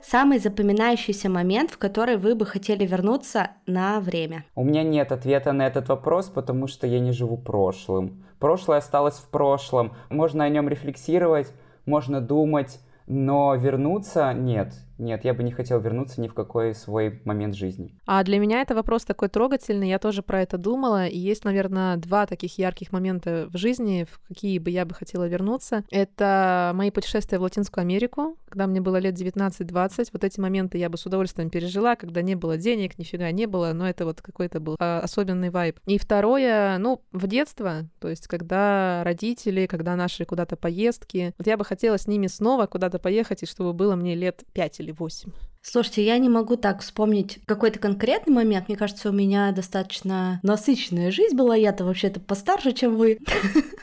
Самый запоминающийся момент, в который вы бы хотели вернуться на время? У меня нет ответа на этот вопрос, потому что я не живу прошлым. Прошлое осталось в прошлом. Можно о нем рефлексировать, можно думать, но вернуться нет. Нет, я бы не хотел вернуться ни в какой свой момент жизни. А для меня это вопрос такой трогательный, я тоже про это думала, и есть, наверное, два таких ярких момента в жизни, в какие бы я бы хотела вернуться. Это мои путешествия в Латинскую Америку, когда мне было лет 19-20. Вот эти моменты я бы с удовольствием пережила, когда не было денег, нифига не было, но это вот какой-то был а, особенный вайб. И второе, ну, в детство, то есть когда родители, когда наши куда-то поездки, вот я бы хотела с ними снова куда-то поехать, и чтобы было мне лет 5 или или 8. Слушайте, я не могу так вспомнить какой-то конкретный момент. Мне кажется, у меня достаточно насыщенная жизнь была. Я-то вообще-то постарше, чем вы.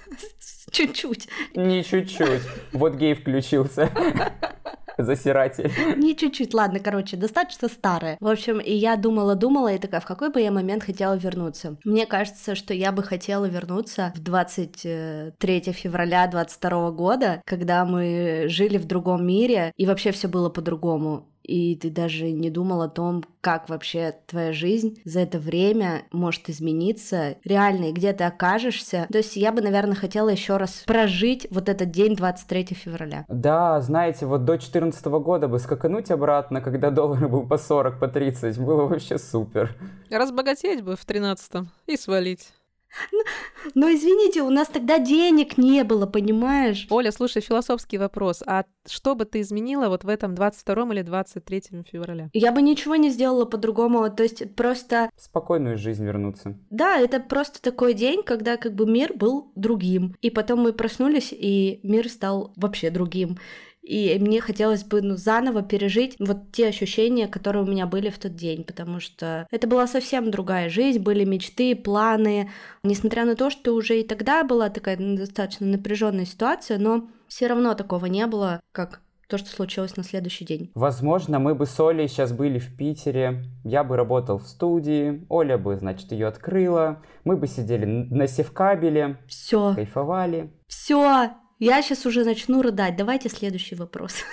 Чуть-чуть. Не чуть-чуть. Вот гей включился. Засиратель. Не чуть-чуть, ладно, короче, достаточно старая. В общем, и я думала-думала, и такая, в какой бы я момент хотела вернуться? Мне кажется, что я бы хотела вернуться в 23 февраля 22 года, когда мы жили в другом мире, и вообще все было по-другому и ты даже не думал о том, как вообще твоя жизнь за это время может измениться, реально, и где ты окажешься. То есть я бы, наверное, хотела еще раз прожить вот этот день 23 февраля. Да, знаете, вот до 2014 года бы скакануть обратно, когда доллар был по 40, по 30, было вообще супер. Разбогатеть бы в 13 и свалить. Но извините, у нас тогда денег не было, понимаешь? Оля, слушай, философский вопрос. А что бы ты изменила вот в этом 22 или 23 февраля? Я бы ничего не сделала по-другому. То есть просто... Спокойную жизнь вернуться. Да, это просто такой день, когда как бы мир был другим. И потом мы проснулись, и мир стал вообще другим. И мне хотелось бы ну, заново пережить вот те ощущения, которые у меня были в тот день, потому что это была совсем другая жизнь, были мечты, планы. Несмотря на то, что уже и тогда была такая ну, достаточно напряженная ситуация, но все равно такого не было, как то, что случилось на следующий день. Возможно, мы бы с Олей сейчас были в Питере, я бы работал в студии, Оля бы, значит, ее открыла, мы бы сидели на севкабеле, все, кайфовали. Все, я сейчас уже начну рыдать. Давайте следующий вопрос.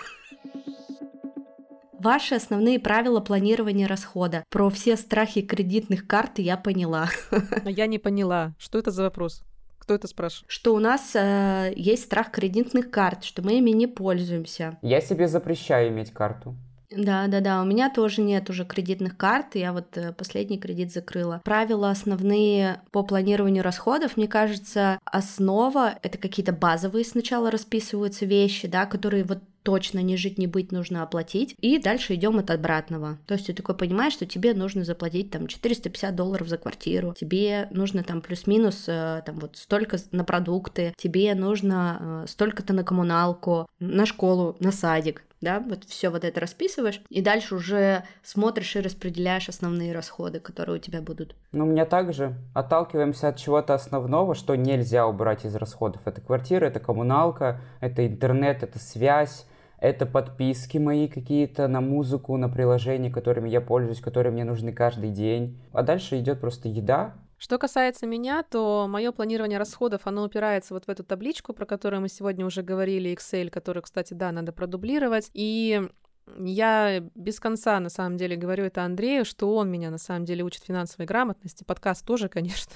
Ваши основные правила планирования расхода. Про все страхи кредитных карт я поняла. А я не поняла. Что это за вопрос? Кто это спрашивает? Что у нас э, есть страх кредитных карт, что мы ими не пользуемся. Я себе запрещаю иметь карту. Да, да, да. У меня тоже нет уже кредитных карт. Я вот э, последний кредит закрыла. Правила основные по планированию расходов, мне кажется, основа это какие-то базовые сначала расписываются вещи, да, которые вот точно не жить, не быть нужно оплатить. И дальше идем от обратного. То есть ты такой понимаешь, что тебе нужно заплатить там 450 долларов за квартиру, тебе нужно там плюс-минус э, там вот столько на продукты, тебе нужно э, столько-то на коммуналку, на школу, на садик да, вот все вот это расписываешь, и дальше уже смотришь и распределяешь основные расходы, которые у тебя будут. Ну, у меня также отталкиваемся от чего-то основного, что нельзя убрать из расходов. Это квартира, это коммуналка, это интернет, это связь, это подписки мои какие-то на музыку, на приложения, которыми я пользуюсь, которые мне нужны каждый день. А дальше идет просто еда, что касается меня, то мое планирование расходов, оно упирается вот в эту табличку, про которую мы сегодня уже говорили, Excel, которую, кстати, да, надо продублировать. И я без конца, на самом деле, говорю это Андрею, что он меня, на самом деле, учит финансовой грамотности. Подкаст тоже, конечно.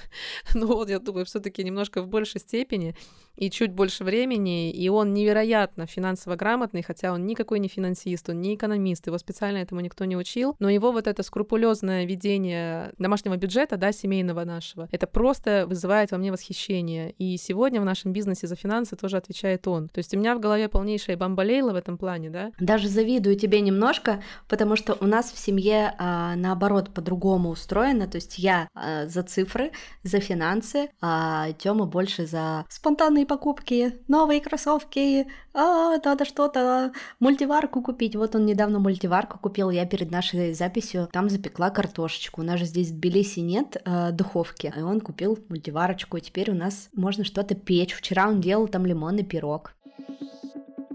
Но вот, я думаю, все таки немножко в большей степени и чуть больше времени. И он невероятно финансово грамотный, хотя он никакой не финансист, он не экономист, его специально этому никто не учил. Но его вот это скрупулезное ведение домашнего бюджета, да, семейного нашего, это просто вызывает во мне восхищение. И сегодня в нашем бизнесе за финансы тоже отвечает он. То есть у меня в голове полнейшая бомбалейла в этом плане, да. Даже завидую тебе немножко, потому что у нас в семье а, наоборот по-другому устроено. То есть я а, за цифры, за финансы, а Тёма больше за спонтанные покупки, новые кроссовки, а, надо что-то, мультиварку купить. Вот он недавно мультиварку купил, я перед нашей записью там запекла картошечку. У нас же здесь в Тбилиси нет э, духовки, и он купил мультиварочку, теперь у нас можно что-то печь. Вчера он делал там лимонный пирог.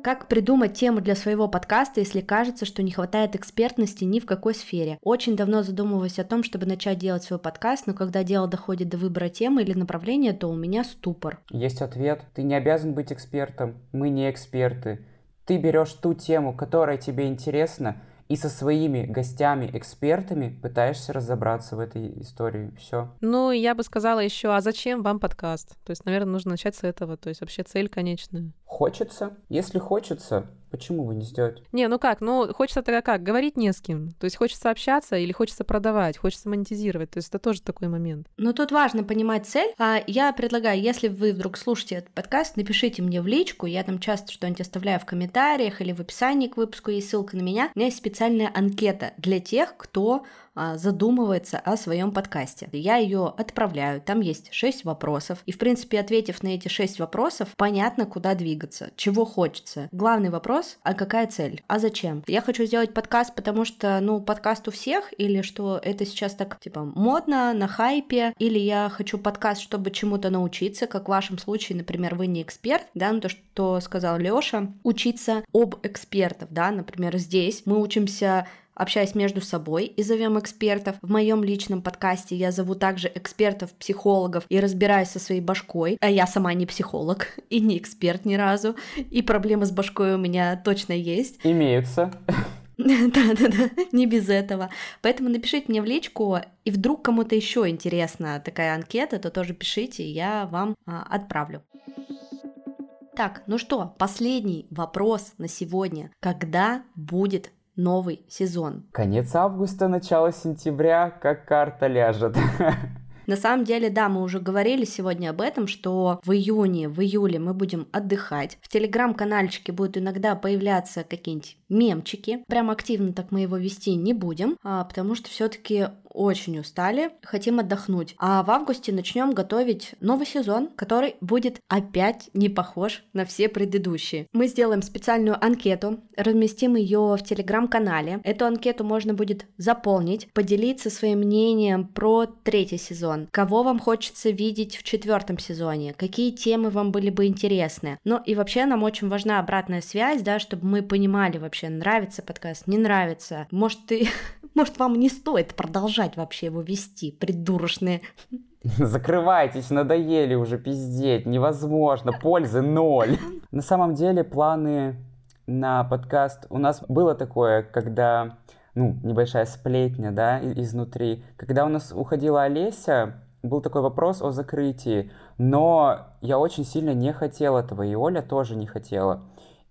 Как придумать тему для своего подкаста, если кажется, что не хватает экспертности ни в какой сфере? Очень давно задумываюсь о том, чтобы начать делать свой подкаст, но когда дело доходит до выбора темы или направления, то у меня ступор. Есть ответ. Ты не обязан быть экспертом. Мы не эксперты. Ты берешь ту тему, которая тебе интересна, и со своими гостями-экспертами пытаешься разобраться в этой истории. Все. Ну, я бы сказала еще, а зачем вам подкаст? То есть, наверное, нужно начать с этого. То есть, вообще цель конечная. Хочется. Если хочется, Почему бы не сделать? Не, ну как, ну хочется тогда как, говорить не с кем. То есть хочется общаться или хочется продавать, хочется монетизировать. То есть это тоже такой момент. Но тут важно понимать цель. А я предлагаю, если вы вдруг слушаете этот подкаст, напишите мне в личку, я там часто что-нибудь оставляю в комментариях или в описании к выпуску есть ссылка на меня. У меня есть специальная анкета для тех, кто задумывается о своем подкасте. Я ее отправляю, там есть 6 вопросов, и в принципе, ответив на эти 6 вопросов, понятно, куда двигаться, чего хочется. Главный вопрос, а какая цель? А зачем? Я хочу сделать подкаст, потому что, ну, подкаст у всех, или что это сейчас так, типа, модно, на хайпе, или я хочу подкаст, чтобы чему-то научиться, как в вашем случае, например, вы не эксперт, да, ну то, что сказал Лёша, учиться об экспертов, да, например, здесь мы учимся общаясь между собой и зовем экспертов. В моем личном подкасте я зову также экспертов, психологов и разбираюсь со своей башкой. А я сама не психолог и не эксперт ни разу. И проблемы с башкой у меня точно есть. Имеются. Да-да-да, не без этого. Поэтому напишите мне в личку, и вдруг кому-то еще интересна такая анкета, то тоже пишите, я вам а, отправлю. Так, ну что, последний вопрос на сегодня. Когда будет новый сезон. Конец августа, начало сентября, как карта ляжет. На самом деле, да, мы уже говорили сегодня об этом, что в июне, в июле мы будем отдыхать. В телеграм-канальчике будут иногда появляться какие-нибудь мемчики. Прям активно так мы его вести не будем, а, потому что все-таки очень устали, хотим отдохнуть. А в августе начнем готовить новый сезон, который будет опять не похож на все предыдущие. Мы сделаем специальную анкету, разместим ее в телеграм-канале. Эту анкету можно будет заполнить, поделиться своим мнением про третий сезон. Кого вам хочется видеть в четвертом сезоне? Какие темы вам были бы интересны? Ну и вообще нам очень важна обратная связь, да, чтобы мы понимали вообще, нравится подкаст, не нравится. Может, ты может, вам не стоит продолжать вообще его вести, придурочные. Закрывайтесь, надоели уже пиздеть, невозможно, пользы ноль. На самом деле планы на подкаст у нас было такое, когда, ну, небольшая сплетня, да, изнутри. Когда у нас уходила Олеся, был такой вопрос о закрытии, но я очень сильно не хотел этого, и Оля тоже не хотела.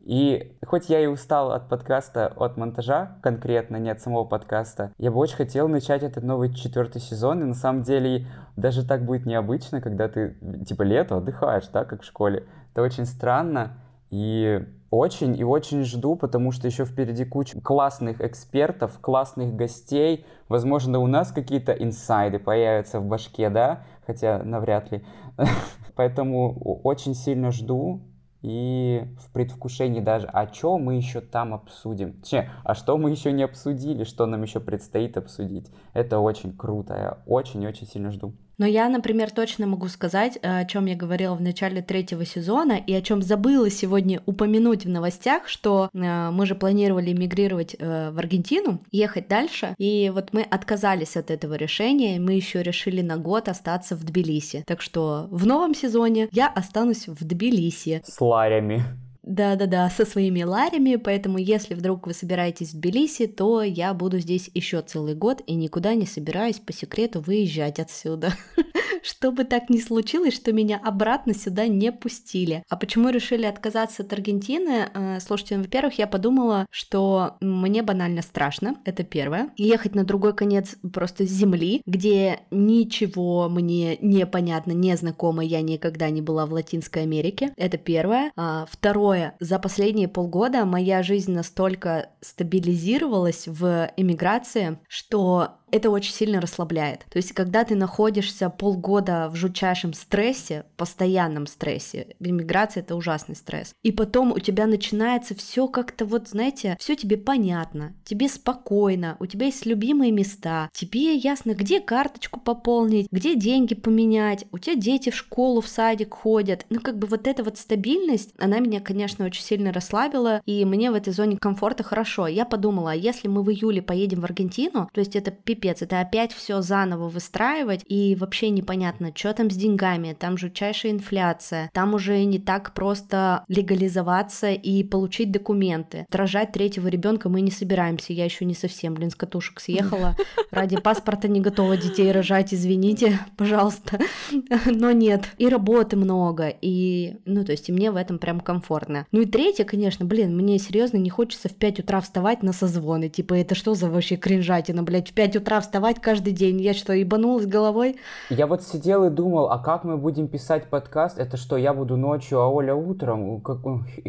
И хоть я и устал от подкаста, от монтажа конкретно, не от самого подкаста, я бы очень хотел начать этот новый четвертый сезон, и на самом деле даже так будет необычно, когда ты, типа, лето отдыхаешь, да, как в школе. Это очень странно, и очень и очень жду, потому что еще впереди куча классных экспертов, классных гостей. Возможно, у нас какие-то инсайды появятся в башке, да, хотя навряд ли. Поэтому очень сильно жду, и в предвкушении даже, а что мы еще там обсудим? Че, а что мы еще не обсудили, что нам еще предстоит обсудить? Это очень круто, я очень-очень сильно жду. Но я, например, точно могу сказать, э, о чем я говорила в начале третьего сезона и о чем забыла сегодня упомянуть в новостях, что э, мы же планировали мигрировать э, в Аргентину, ехать дальше, и вот мы отказались от этого решения, мы еще решили на год остаться в Тбилиси. Так что в новом сезоне я останусь в Тбилиси. С ларями. Да-да-да, со своими ларями, поэтому если вдруг вы собираетесь в Тбилиси, то я буду здесь еще целый год и никуда не собираюсь по секрету выезжать отсюда. Чтобы так не случилось, что меня обратно сюда не пустили. А почему решили отказаться от Аргентины? Э, слушайте, ну, во-первых, я подумала, что мне банально страшно, это первое. Ехать на другой конец просто земли, где ничего мне не понятно, не знакомо, я никогда не была в Латинской Америке, это первое. А, Второе, за последние полгода моя жизнь настолько стабилизировалась в эмиграции, что это очень сильно расслабляет. То есть, когда ты находишься полгода в жутчайшем стрессе, постоянном стрессе, иммиграция это ужасный стресс, и потом у тебя начинается все как-то вот, знаете, все тебе понятно, тебе спокойно, у тебя есть любимые места, тебе ясно, где карточку пополнить, где деньги поменять, у тебя дети в школу, в садик ходят. Ну, как бы вот эта вот стабильность, она меня, конечно, очень сильно расслабила, и мне в этой зоне комфорта хорошо. Я подумала, а если мы в июле поедем в Аргентину, то есть это это опять все заново выстраивать, и вообще непонятно, что там с деньгами, там жутчайшая инфляция, там уже не так просто легализоваться и получить документы. Рожать третьего ребенка мы не собираемся, я еще не совсем, блин, с катушек съехала. Ради паспорта не готова детей рожать, извините, пожалуйста. Но нет. И работы много, и, ну, то есть, и мне в этом прям комфортно. Ну и третье, конечно, блин, мне серьезно не хочется в 5 утра вставать на созвоны. Типа, это что за вообще кринжатина, блядь, в 5 утра вставать каждый день? Я что, ебанулась головой? Я вот сидел и думал, а как мы будем писать подкаст? Это что, я буду ночью, а Оля утром? Как...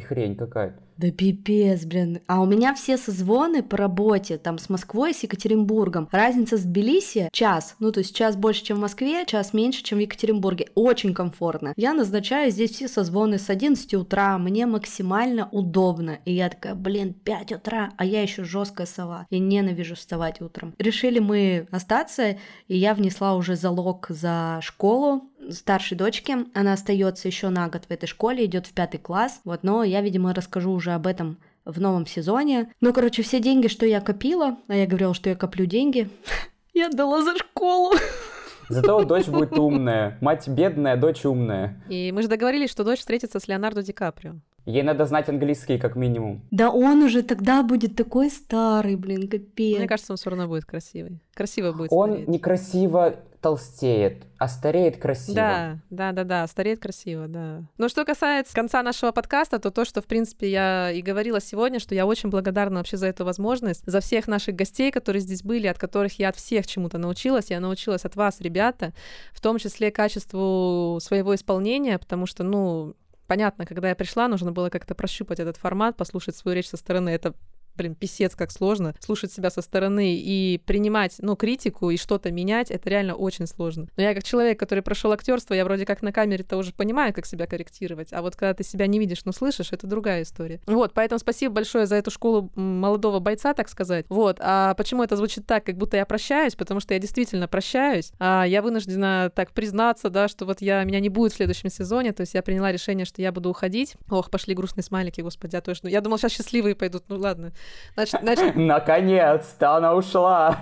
Хрень какая-то. Да пипец, блин. А у меня все созвоны по работе, там, с Москвой, с Екатеринбургом. Разница с Тбилиси час. Ну, то есть час больше, чем в Москве, час меньше, чем в Екатеринбурге. Очень комфортно. Я назначаю здесь все созвоны с 11 утра. Мне максимально удобно. И я такая, блин, 5 утра, а я еще жесткая сова. Я ненавижу вставать утром. Решили мы остаться, и я внесла уже залог за школу, старшей дочке. Она остается еще на год в этой школе, идет в пятый класс. Вот, но я, видимо, расскажу уже об этом в новом сезоне. Ну, короче, все деньги, что я копила, а я говорила, что я коплю деньги, я отдала за школу. Зато дочь будет умная. Мать бедная, дочь умная. И мы же договорились, что дочь встретится с Леонардо Ди Каприо. Ей надо знать английский, как минимум. Да он уже тогда будет такой старый, блин, капец. Мне кажется, он все равно будет красивый. Красиво будет Он стареть. некрасиво толстеет, а стареет красиво. Да, да, да, да, стареет красиво, да. Но что касается конца нашего подкаста, то то, что, в принципе, я и говорила сегодня, что я очень благодарна вообще за эту возможность, за всех наших гостей, которые здесь были, от которых я от всех чему-то научилась. Я научилась от вас, ребята, в том числе качеству своего исполнения, потому что, ну, понятно, когда я пришла, нужно было как-то прощупать этот формат, послушать свою речь со стороны. Это блин, писец, как сложно слушать себя со стороны и принимать, ну, критику и что-то менять, это реально очень сложно. Но я как человек, который прошел актерство, я вроде как на камере-то уже понимаю, как себя корректировать, а вот когда ты себя не видишь, но слышишь, это другая история. Вот, поэтому спасибо большое за эту школу молодого бойца, так сказать. Вот, а почему это звучит так, как будто я прощаюсь, потому что я действительно прощаюсь, а я вынуждена так признаться, да, что вот я, меня не будет в следующем сезоне, то есть я приняла решение, что я буду уходить. Ох, пошли грустные смайлики, господи, а точно. Я думала, сейчас счастливые пойдут, ну ладно. Значит, значит... Наконец-то она ушла.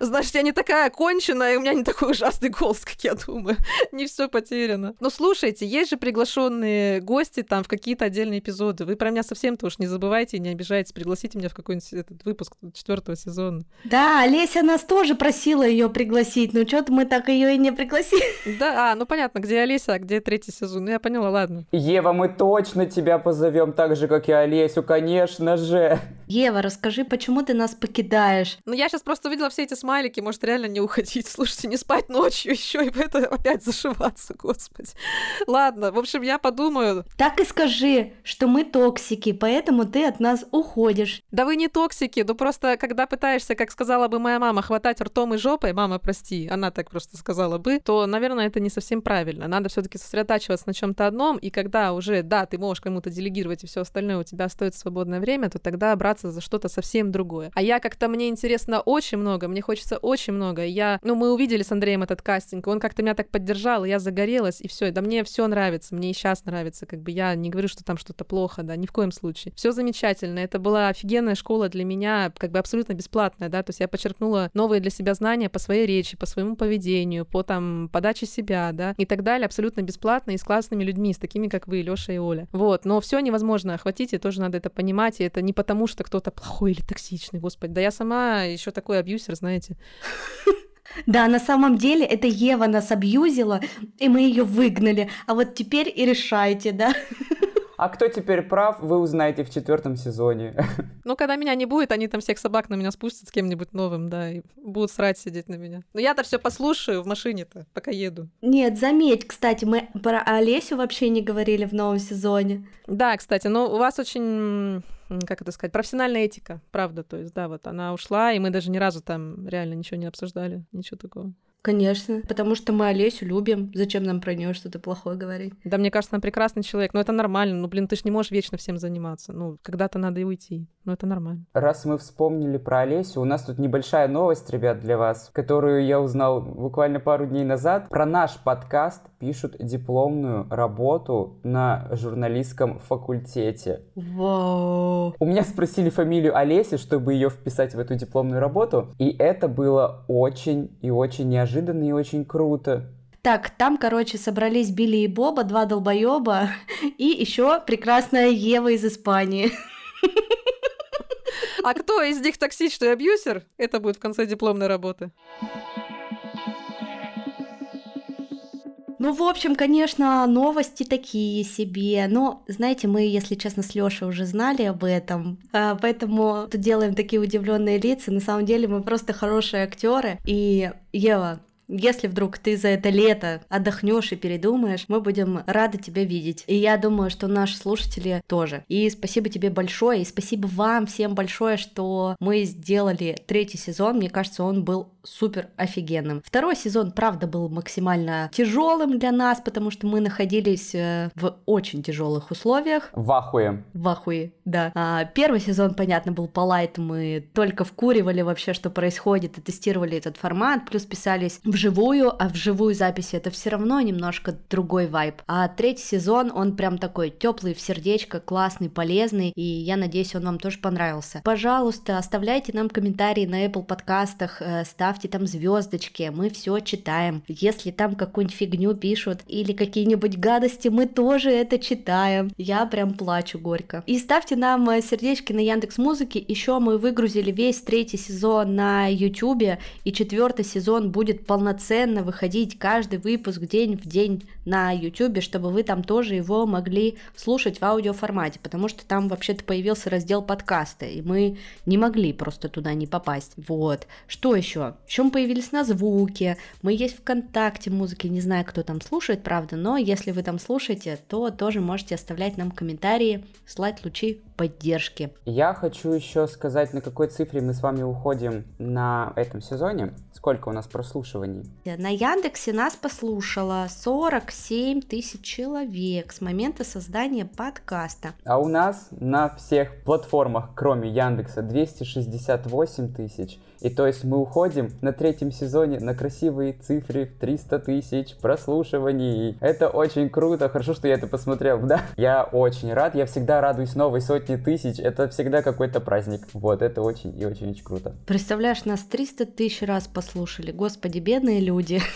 Значит, я не такая конченая, и у меня не такой ужасный голос, как я думаю. не все потеряно. Но слушайте, есть же приглашенные гости там в какие-то отдельные эпизоды. Вы про меня совсем-то уж не забывайте и не обижайтесь. Пригласите меня в какой-нибудь этот выпуск четвертого сезона. Да, Олеся нас тоже просила ее пригласить, но что-то мы так ее и не пригласили. Да, а, ну понятно, где Олеся, а где третий сезон. Ну, я поняла, ладно. Ева, мы точно тебя позовем так же, как и Олесю, конечно же. Ева, расскажи, почему ты нас покидаешь? Ну, я сейчас просто увидела все эти смайлики, может, реально не уходить. Слушайте, не спать ночью еще и в это опять зашиваться, господи. Ладно, в общем, я подумаю. Так и скажи, что мы токсики, поэтому ты от нас уходишь. Да вы не токсики, ну просто, когда пытаешься, как сказала бы моя мама, хватать ртом и жопой, мама, прости, она так просто сказала бы, то, наверное, это не совсем правильно. Надо все-таки сосредотачиваться на чем-то одном, и когда уже, да, ты можешь кому-то делегировать и все остальное, у тебя стоит свободное время, то тогда браться за что-то совсем другое. А я как-то, мне интересно очень много, мне хочется очень много. Я, ну, мы увидели с Андреем этот кастинг, он как-то меня так поддержал, и я загорелась, и все. Да мне все нравится, мне и сейчас нравится, как бы я не говорю, что там что-то плохо, да, ни в коем случае. Все замечательно, это была офигенная школа для меня, как бы абсолютно бесплатная, да, то есть я подчеркнула новые для себя знания по своей речи, по своему поведению, по там подаче себя, да, и так далее, абсолютно бесплатно и с классными людьми, с такими, как вы, Лёша и Оля. Вот, но все невозможно охватить, и тоже надо это понимать, и это не потому, что кто-то плохой или токсичный, господи. Да я сама еще такой абьюсер, знаете. Да, на самом деле это Ева нас абьюзила, и мы ее выгнали. А вот теперь и решайте, да? А кто теперь прав, вы узнаете в четвертом сезоне. Ну, когда меня не будет, они там всех собак на меня спустят с кем-нибудь новым, да, и будут срать сидеть на меня. Но я-то все послушаю в машине-то, пока еду. Нет, заметь, кстати, мы про Олесю вообще не говорили в новом сезоне. Да, кстати, но у вас очень как это сказать, профессиональная этика, правда, то есть, да, вот она ушла, и мы даже ни разу там реально ничего не обсуждали, ничего такого. Конечно, потому что мы Олесю любим. Зачем нам про нее что-то плохое говорить? Да, мне кажется, она прекрасный человек. Но это нормально. Ну, блин, ты ж не можешь вечно всем заниматься. Ну, когда-то надо и уйти. Но это нормально. Раз мы вспомнили про Олесю, у нас тут небольшая новость, ребят, для вас, которую я узнал буквально пару дней назад. Про наш подкаст пишут дипломную работу на журналистском факультете. Вау. У меня спросили фамилию Олеси, чтобы ее вписать в эту дипломную работу, и это было очень и очень неожиданно и очень круто. Так, там, короче, собрались Билли и Боба, два долбоеба, и еще прекрасная Ева из Испании. А кто из них токсичный абьюзер? Это будет в конце дипломной работы. Ну, в общем, конечно, новости такие себе. Но, знаете, мы, если честно, с Лешей уже знали об этом, а, поэтому делаем такие удивленные лица. На самом деле мы просто хорошие актеры. И Ева, если вдруг ты за это лето отдохнешь и передумаешь, мы будем рады тебя видеть. И я думаю, что наши слушатели тоже. И спасибо тебе большое, и спасибо вам всем большое, что мы сделали третий сезон. Мне кажется, он был супер офигенным. Второй сезон, правда, был максимально тяжелым для нас, потому что мы находились э, в очень тяжелых условиях. В ахуе. В ахуе, да. А, первый сезон, понятно, был по лайту, мы только вкуривали вообще, что происходит, и тестировали этот формат, плюс писались вживую, а вживую записи это все равно немножко другой вайб. А третий сезон, он прям такой теплый в сердечко, классный, полезный, и я надеюсь, он вам тоже понравился. Пожалуйста, оставляйте нам комментарии на Apple подкастах, э, ставьте там звездочки, мы все читаем. Если там какую-нибудь фигню пишут или какие-нибудь гадости, мы тоже это читаем. Я прям плачу горько. И ставьте нам э, сердечки на Яндекс Музыке. Еще мы выгрузили весь третий сезон на YouTube, и четвертый сезон будет полноценно выходить каждый выпуск день в день на YouTube, чтобы вы там тоже его могли слушать в аудиоформате, потому что там вообще-то появился раздел подкаста, и мы не могли просто туда не попасть. Вот. Что еще? Мы появились на звуке, мы есть ВКонтакте музыки, не знаю, кто там слушает, правда, но если вы там слушаете, то тоже можете оставлять нам комментарии, слать лучи поддержки. Я хочу еще сказать, на какой цифре мы с вами уходим на этом сезоне. Сколько у нас прослушиваний? На Яндексе нас послушало 47 тысяч человек с момента создания подкаста. А у нас на всех платформах, кроме Яндекса, 268 тысяч. И то есть мы уходим на третьем сезоне на красивые цифры в 300 тысяч прослушиваний. Это очень круто, хорошо, что я это посмотрел, да? Я очень рад, я всегда радуюсь новой сотни тысяч, это всегда какой-то праздник. Вот, это очень и очень-очень круто. Представляешь, нас 300 тысяч раз послушали, господи, бедные люди.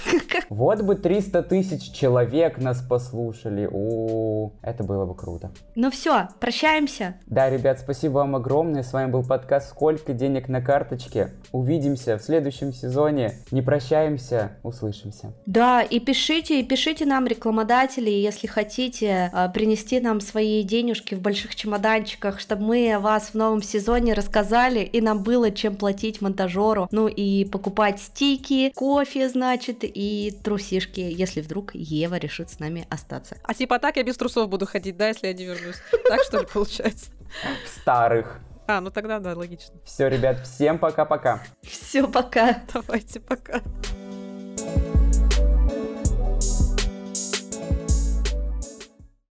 Вот бы 300 тысяч человек нас послушали, о, это было бы круто. Ну все, прощаемся. Да, ребят, спасибо вам огромное, с вами был подкаст «Сколько денег на карточке?». Увидимся в следующем сезоне. Не прощаемся, услышимся. Да, и пишите, и пишите нам рекламодатели, если хотите а, принести нам свои денежки в больших чемоданчиках, чтобы мы о вас в новом сезоне рассказали, и нам было чем платить монтажеру. Ну и покупать стики, кофе, значит, и трусишки, если вдруг Ева решит с нами остаться. А типа так я без трусов буду ходить, да, если я не вернусь? Так что ли получается? В старых. А, ну тогда да, логично. Все, ребят, всем пока-пока. Все, пока. Давайте, пока.